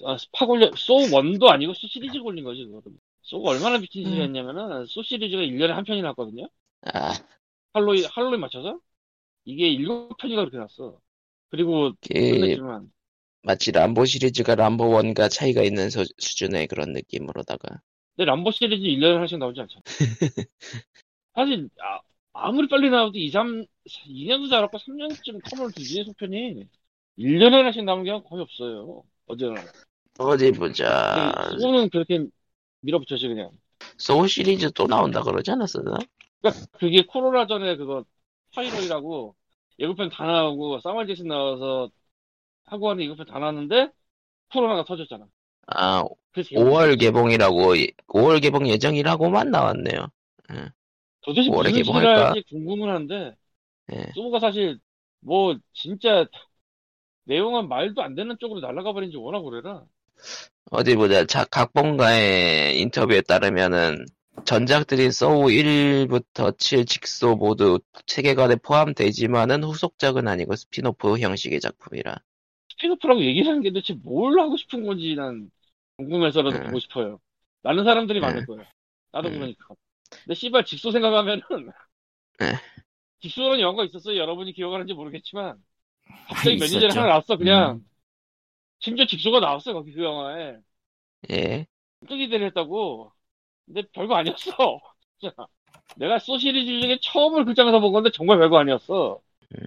아, 팍 올려 소 1도 아니고 소 시리즈가 올린 거지 그거는. 소가 얼마나 미친 짓을 음. 했냐면은 소 시리즈가 1년에 한 편이 났거든요. 아, 할로윈 할로윈 맞춰서 이게 7편이가 그렇게 났어. 그리고 그 끝냈지만 마치 람보 시리즈가 람보 1과 차이가 있는 수, 수준의 그런 느낌으로다가 근데 람보 시리즈 1년에 하나씩 나오지 않잖아. 사실, 아, 무리 빨리 나와도 2, 3, 2년도 자랐고 3년쯤 텀을 두지, 속편이. 1년에 하나씩 나오는 경우가 거의 없어요. 어제는. 어디 보자. 소우는 그렇게 밀어붙였지, 그냥. 소우 시리즈 또 나온다 그러지 않았었나? 그러니까 그게 코로나 전에 그거, 스파이럴이라고 예고편 다 나오고, 사마제스 나와서 하고 하는 예고편 다 나왔는데, 코로나가 터졌잖아. 아, 그래서 5월 개봉이라고 5월 개봉 예정이라고만 나왔네요. 도대체 5월에 무슨 짓을 개봉할까? 할지 궁금은 한데, 예. 소우가 사실 뭐 진짜 내용은 말도 안 되는 쪽으로 날아가 버린 지 워낙 오래라. 어디 보자. 자, 각본가의 인터뷰에 따르면은 전작들인 소우 1부터 7 직소 모두 세계관에 포함되지만은 후속작은 아니고 스핀오프 형식의 작품이라. 스핀오프라고 얘기를 하는 게 도대체 뭘 하고 싶은 건지 난 궁금해서라도 음. 보고 싶어요. 많은 사람들이 음. 많을 거예요. 나도 음. 그러니까. 근데 씨발 직소 생각하면은 네. 직소라는 영화가 있었어요. 여러분이 기억하는지 모르겠지만 갑자기 몇 년 전에. 하나 나왔어. 그냥 음. 심지어 직소가 나왔어요. 거기 그 영화에. 예. 큰 기대를 했다고. 근데 별거 아니었어. 진짜. 내가 소우 시리즈 중에 처음을 극장에서 본 건데 정말 별거 아니었어. 음.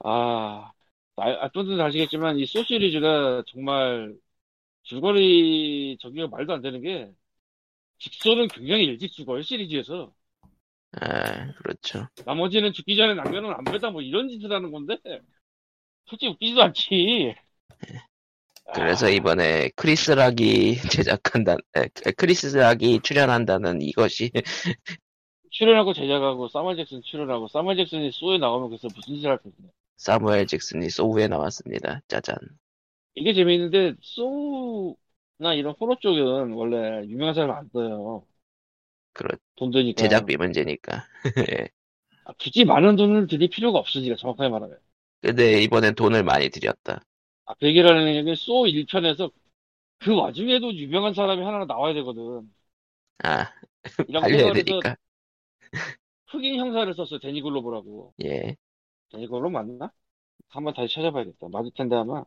아, 아는 분들은 아시겠지만 이 소우 시리즈가 정말 줄거리 저기가 말도 안 되는 게 직소는 굉장히 일찍 죽어요 시리즈에서. 아, 그렇죠. 나머지는 죽기 전에 남겨놓은 안배다 뭐 이런 짓을 하는 건데 솔직히 웃기지도 않지. 그래서 아, 이번에 크리스 락이 제작한다, 에, 크리스 락이 출연한다는 이것이 출연하고 제작하고 사마 잭슨 출연하고 사마 잭슨이 소에 나오면 그래서 무슨 짓을 할 거냐. 사무엘 잭슨이 소우에 나왔습니다. 짜잔. 이게 재미있는데 소우나 이런 호러 쪽은 원래 유명한 사람 안 써요. 그렇, 돈 드니까. 제작비 문제니까. 예. 아, 굳이 많은 돈을 들일 필요가 없으니까 정확하게 말하면. 근데 이번엔 돈을 많이 들였다. 아, 하는 얘기는 소 1편에서 그 와중에도 유명한 사람이 하나 나와야 되거든. 아, 해서 되니까. 흑인 형사를 썼어요. 대니 글로버라고. 예. 대니 글로버 맞나? 한번 다시 찾아봐야겠다. 맞을 텐데 아마.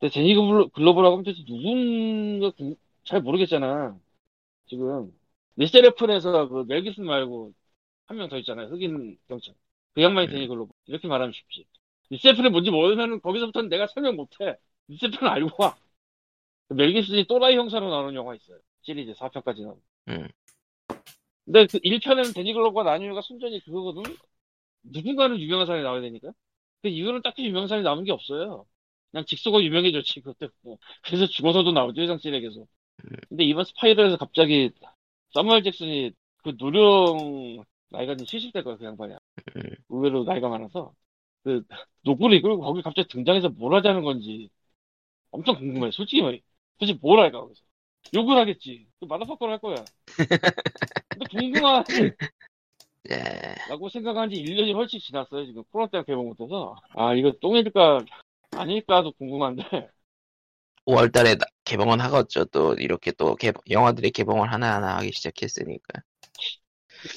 근데 대니 글로- 글로버라고 하면 도대체 누군가 구- 잘 모르겠잖아. 지금. 리썰 웨폰에서 그 멜 깁슨 말고 한 명 더 있잖아요. 흑인 경찰. 그 양반이 음. 대니 글로버. 이렇게 말하면 쉽지. 리썰 웨폰이 뭔지 모르면은 거기서부터는 내가 설명 못해. 리썰 웨폰은 알고 와. 그 멜기슨이 또라이 형사로 나오는 영화 있어요. 시리즈 4편까지 나온. 음. 근데 그 1편에는 데니 글로브가 나온 이유가 순전히 그거거든. 누군가는 유명한 사람이 나와야 되니까. 그 이유는 딱히 유명한 사람이 나오는 게 없어요. 그냥 직소가 유명해졌지, 그것 때문에. 그래서 죽어서도 나오죠, 해상실에게서. 근데 이번 스파이더에서 갑자기 사무엘 잭슨이 그 노령 나이가 이제 70대 거야, 그 양반이야. 음. 의외로 나이가 많아서. 그 노구를 이끌고 거기 갑자기 등장해서 뭘 하자는 건지 엄청 궁금해, 솔직히 말해. 도대체 뭘 할까, 거기서. 욕을 하겠지. 그 마더파커를 할 거야. 근데 궁금하지. 예. 라고 생각한 지 1년이 훨씬 지났어요. 지금 코로나 때문에 개봉 못해서. 아, 이거 똥일까, 아닐까도 궁금한데. 5월 달에 나- 개봉은 하겠죠. 또 이렇게 또 개봉, 영화들이 개봉을 하나하나 하기 시작했으니까.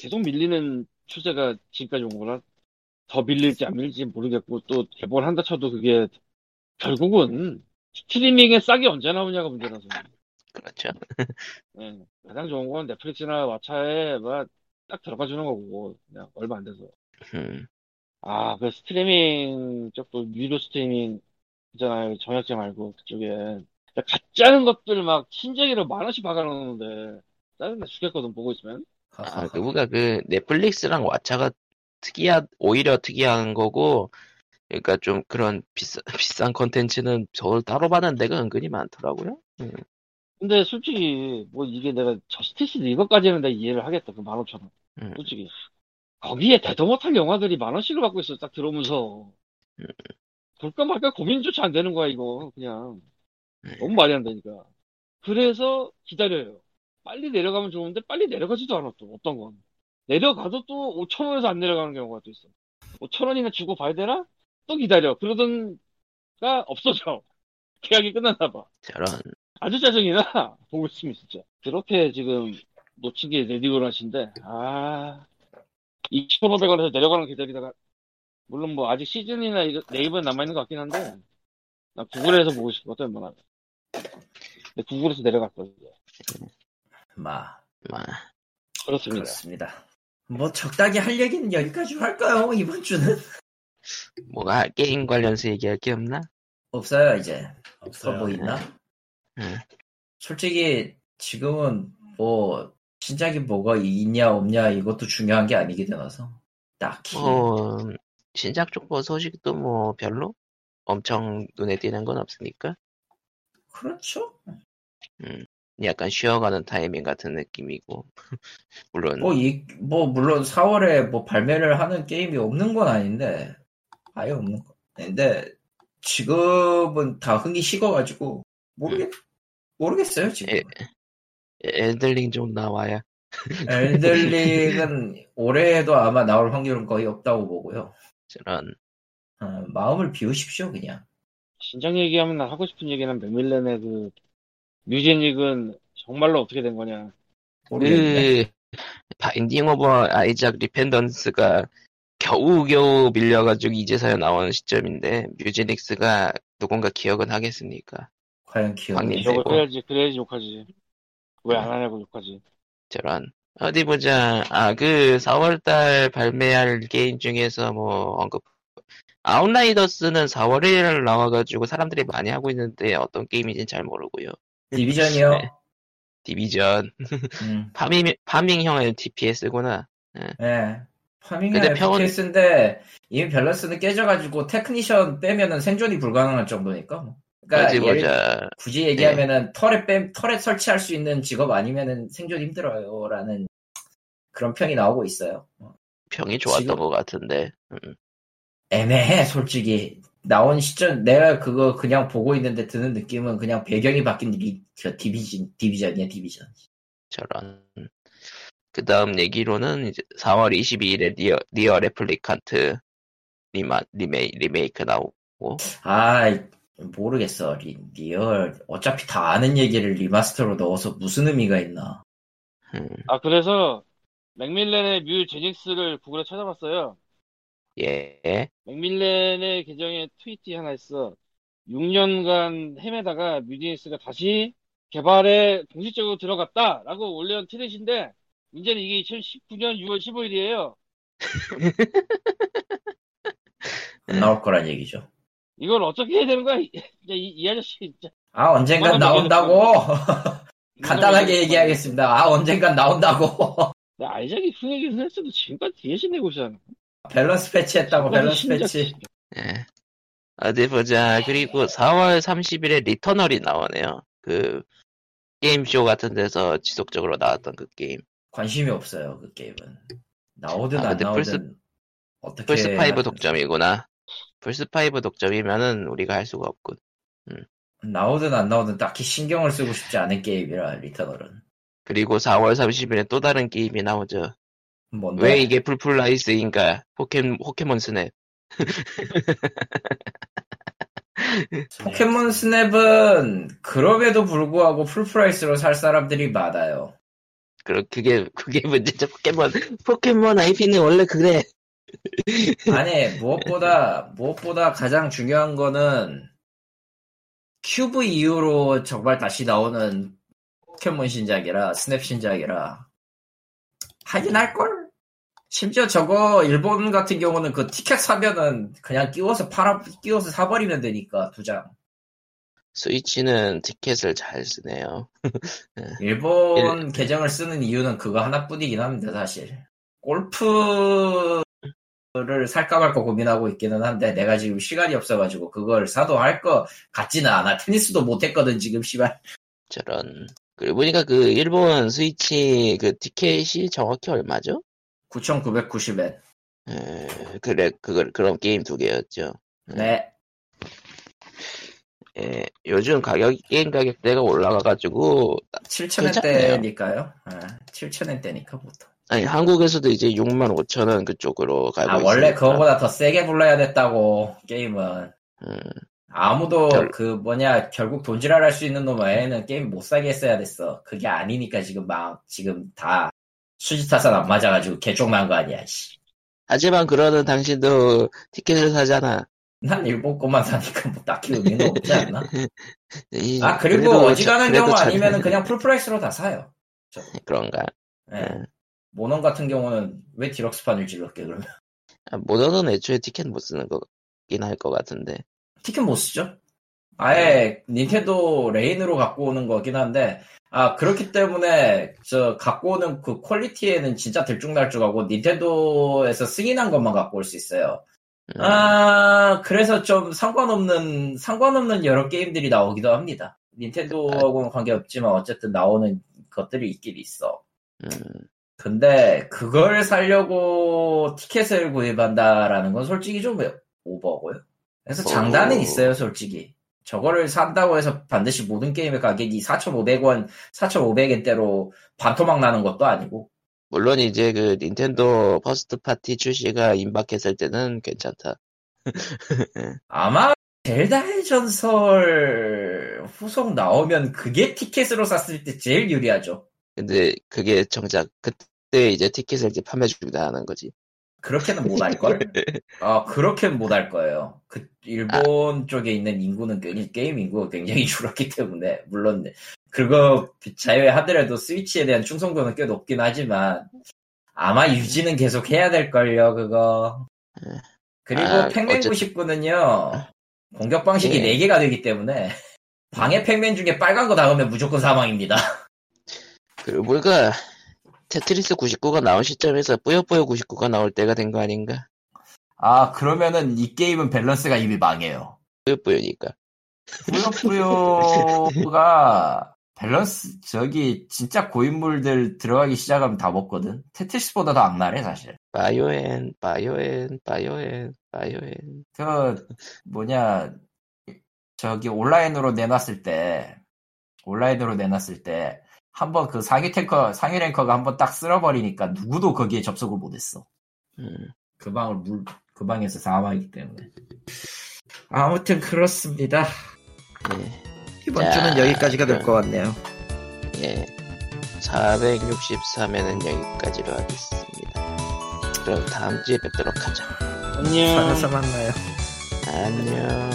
계속 밀리는 추세가 지금까지 온 거라 더 밀릴지 안 밀릴지 모르겠고, 또 개봉을 한다 쳐도 그게 결국은 스트리밍에 싹이 언제 나오냐가 문제라서. 그렇죠. 예, 가장 좋은 건 넷플릭스나 왓챠에 뭐딱 들어가 주는 거고, 그냥 얼마 안 돼서. 음. 아, 그 스트리밍 쪽도 유료 스트리밍 있잖아요. 정약제 말고 그쪽에 가짜는 것들 막 신재기로 만 원씩 박아놓는데 짜증나 죽겠거든 보고 있으면. 아, 그거가 그 넷플릭스랑 왓챠가 특이한 오히려 특이한 거고 그러니까 좀 그런 비싸, 비싼 컨텐츠는 저를 따로 받는 데가 은근히 많더라고요. 음. 근데 솔직히 뭐 이게 내가 저스티스 이것까지는 내가 이해를 하겠다. 그만 오천 원. 음. 솔직히 거기에 대도 못할 영화들이 만 원씩을 받고 있어. 딱 들어오면서 음. 볼까 말까 고민조차 안 되는 거야 이거 그냥 음. 너무 말이 안 되니까. 그래서 기다려요. 빨리 내려가면 좋은데 빨리 내려가지도 않아 또 어떤 건 내려가도 또 5천 원에서 안 내려가는 경우가 또 있어. 5천 원이나 주고 봐야 되나? 또 기다려. 그러던가 없어져. 계약이 끝났나 봐. 저런 아주 짜증이나 보고 있으면 진짜 그렇게 지금 놓친 게 레디오라 신데 아 2,500원에서 내려가는 거 기다리다가 물론 뭐 아직 시즌이나 이거 네이버에 남아있는 것 같긴 한데 나 구글에서 보고 싶거든 웬만하면 근데 구글에서 내려갔거든요 마 마 그렇습니다 그렇습니다. 뭐 적당히 할 얘기는 여기까지 할까요? 이번 주는 뭐가 게임 관련해서 얘기할 게 없나? 없어요 이제. 없어. 보이나? 음. 솔직히 지금은 뭐 신작이 뭐가 있냐 없냐 이것도 중요한 게 아니게 되어서 딱히 어 신작 쪽뭐 소식도 뭐 별로 엄청 눈에 띄는 건 없으니까 그렇죠. 약간 쉬어가는 타이밍 같은 느낌이고 물론 뭐 이 뭐 물론 4월에 뭐 발매를 하는 게임이 없는 건 아닌데 아예 없는 거. 근데 지금은 다 흥이 식어가지고 모르겠 모르겠어요 지금. 예. 엘들링 좀 나와야 엘든링은 올해에도 아마 나올 확률은 거의 없다고 보고요. 저런 어, 마음을 비우십시오 그냥. 신작 얘기하면 나 하고 싶은 얘기는 맥밀렌의 그 뮤제닉은 정말로 어떻게 된 거냐? 모르겠네. 그 바인딩 오브 아이작 리펜던스가 겨우겨우 밀려가지고 이제서야 나오는 시점인데 뮤지닉스가 누군가 기억은 하겠습니까? 과연 기억이 되고. 해야지 그래야지 욕하지. 왜 안 하냐고 욕하지. 저런. 어디 보자. 아 그 4월달 발매할 게임 중에서 뭐 언급 아웃라이더스는 4월 1일 나와가지고 사람들이 많이 하고 있는데 어떤 게임인지는 잘 모르고요 디비전이요. 네. 디비전 음. farming farming형 TPS구나 네. farming의 근데 평은- FPS인데 이미 밸런스는 깨져가지고 테크니션 빼면은 생존이 불가능할 정도니까. 뭐. 그러니까 예를- 굳이 얘기하면은 turret 빼 turret 설치할 수 있는 직업 아니면은 생존 힘들어요라는 그런 평이 나오고 있어요. 평이 좋았던 것 같은데 음. 애매해 솔직히 나온 시점 내가 그거 그냥 보고 있는데 드는 느낌은 그냥 배경이 바뀐 리, 저 디비전 디비전이야 디비전. 저런. 그 다음 얘기로는 이제 4월 22일에 니어, 니어 레플리칸트 리마, 리메이, 리메이크 나오고, 아 모르겠어 리, 리얼 어차피 다 아는 얘기를 remaster로 넣어서 무슨 의미가 있나. 음, 아 그래서 맥밀렌의 뮤 제닉스를 구글에 찾아봤어요 예, 맥밀렌의 계정에 트위트 하나 있어. 6년간 헤매다가 뮤지닉스가 다시 개발에 공식적으로 들어갔다라고 올려온 트윗인데 문제는 이게 2019년 6월 15일이에요. 안 나올 거란 얘기죠. 이걸 어떻게 해야 되는 거야? 이, 이, 이 아저씨 진짜 아 언젠간 나온다고 간단하게 얘기하겠습니다. 아 언젠간 나온다고 나 아이작이 흥행을 했어도 지금까지 뒤에서 내고 있잖아. 밸런스 패치 했다고 밸런스 진짜 패치. 예. 어디 보자. 그리고 4월 30일에 리터널이 나오네요. 그, 게임쇼 같은 데서 지속적으로 나왔던 그 게임. 관심이 없어요 그 게임은 나오든 아, 안 나오든 플스- 어떻게 플스5 하든 독점이구나. 플스5 독점이면은 우리가 할 수가 없군. 나오든 안 나오든 딱히 신경을 쓰고 싶지 않은 게임이라 리터널은 그리고 4월 30일에 또 다른 게임이 나오죠. 뭔데 왜 이게 full price인가? 포켓, 포켓몬 스냅. 포켓몬 스냅은 그럼에도 불구하고 full price로 살 사람들이 많아요 그, 그게, 그게 문제죠. 포켓몬, 포켓몬 IP는 원래 그래. 아니 무엇보다 무엇보다 가장 중요한 거는 큐브 이후로 정말 다시 나오는 포켓몬 신작이라 스냅 신작이라 하긴 할걸 심지어 저거 일본 같은 경우는 그 티켓 사면은 그냥 끼워서 팔아 끼워서 사버리면 되니까 두 장 스위치는 티켓을 잘 쓰네요. 일본 계정을 쓰는 이유는 그거 하나뿐이긴 합니다, 사실. 골프를 살까 말까 고민하고 있기는 한데, 내가 지금 시간이 없어가지고, 그걸 사도 할 거 같지는 않아. 테니스도 못했거든, 지금, 씨발. 저런. 그리고 보니까 그 일본 스위치 그 티켓이 정확히 얼마죠? 9,990엔. 에, 그래, 그걸, 그런 게임 두 개였죠. 네. 예, 요즘 가격, 게임 가격대가 올라가가지고, 7,000엔대니까요. 아, 7,000엔대니까, 보통. 아니, 한국에서도 이제 6만 5천 원 그쪽으로 가고 아, 있으니까. 원래 그거보다 더 세게 불러야 됐다고, 게임은. 음, 아무도 별- 그 뭐냐 결국 돈지랄 할 수 있는 놈 외에는 게임 못 사게 했어야 됐어. 그게 아니니까 지금 막 지금 다 수지타산 안 맞아가지고 개쪽만 거 아니야. 씨. 하지만 그러는 당신도 티켓을 사잖아. 난 일본 것만 사니까 뭐 딱히 의미는 없지 않나? 이- 아 그리고 그래도 어지간한 경우 자- 아니면 은 그냥 full price로 다 사요. 그런가. 예. 음. 모넌 같은 경우는 왜 디럭스판을 질렀게 그러면? 아, 모넌은 애초에 티켓 못 쓰는 거긴 할 것 같은데. 티켓 못 쓰죠? 아예 닌텐도 레인으로 갖고 오는 거긴 한데 아 그렇기 때문에 저 갖고 오는 그 퀄리티에는 진짜 들쭉날쭉하고 닌텐도에서 승인한 것만 갖고 올 수 있어요. 음, 아 그래서 좀 상관없는 상관없는 여러 게임들이 나오기도 합니다. 닌텐도하고는 관계없지만 어쨌든 나오는 것들이 있긴 있어. 음, 근데 그걸 살려고 티켓을 구입한다라는 건 솔직히 좀 오버고요. 그래서 장단은 오. 있어요, 솔직히. 저거를 산다고 해서 반드시 모든 게임의 가격이 4,500원, 4,500엔대로 반토막 나는 것도 아니고. 물론 이제 그 닌텐도 first party 출시가 임박했을 때는 괜찮다. 아마 젤다의 전설 후속 나오면 그게 티켓으로 샀을 때 제일 유리하죠. 근데 그게 정작 그때 이제 티켓을 이제 판매 중이다 하는 거지. 그렇게는 못 할 걸? 아, 그렇게는 못 할 거예요. 그, 일본 쪽에 있는 인구는, 게- 게임 인구가 굉장히 줄었기 때문에, 물론, 그거 차치하더라도 스위치에 대한 충성도는 꽤 높긴 하지만, 아마 유지는 계속 해야 될 걸요, 그거. 그리고 아, 팩맨 어쨌든- 99는요, 공격 방식이 예. 4개가 되기 때문에, 방해 팩맨 중에 빨간 거 닿으면 무조건 사망입니다. 그리고 뭔가 테트리스 99가 나온 시점에서 뿌요뿌요 99가 나올 때가 된 거 아닌가? 아, 그러면은 이 게임은 밸런스가 이미 망해요. 뿌요뿌요니까. 뿌요뿌요가 밸런스 저기 진짜 고인물들 들어가기 시작하면 다 먹거든. 테트리스보다 더 악랄해 사실. 바이오엔, 바이오엔, 바이오엔, 바이오엔. 그 뭐냐 저기 온라인으로 내놨을 때 온라인으로 내놨을 때 한번 그 상위 탱커 상위 ranker가 한번 딱 쓸어버리니까 누구도 거기에 접속을 못했어. 음, 그 방을 물, 그 방에서 사망이기 때문에. 아무튼 그렇습니다. 예, 이번 자, 주는 여기까지가 될. 것 같네요. 예. 463회는 여기까지로 하겠습니다. 그럼 다음 주에 뵙도록 하죠. 안녕. 만나요. 안녕.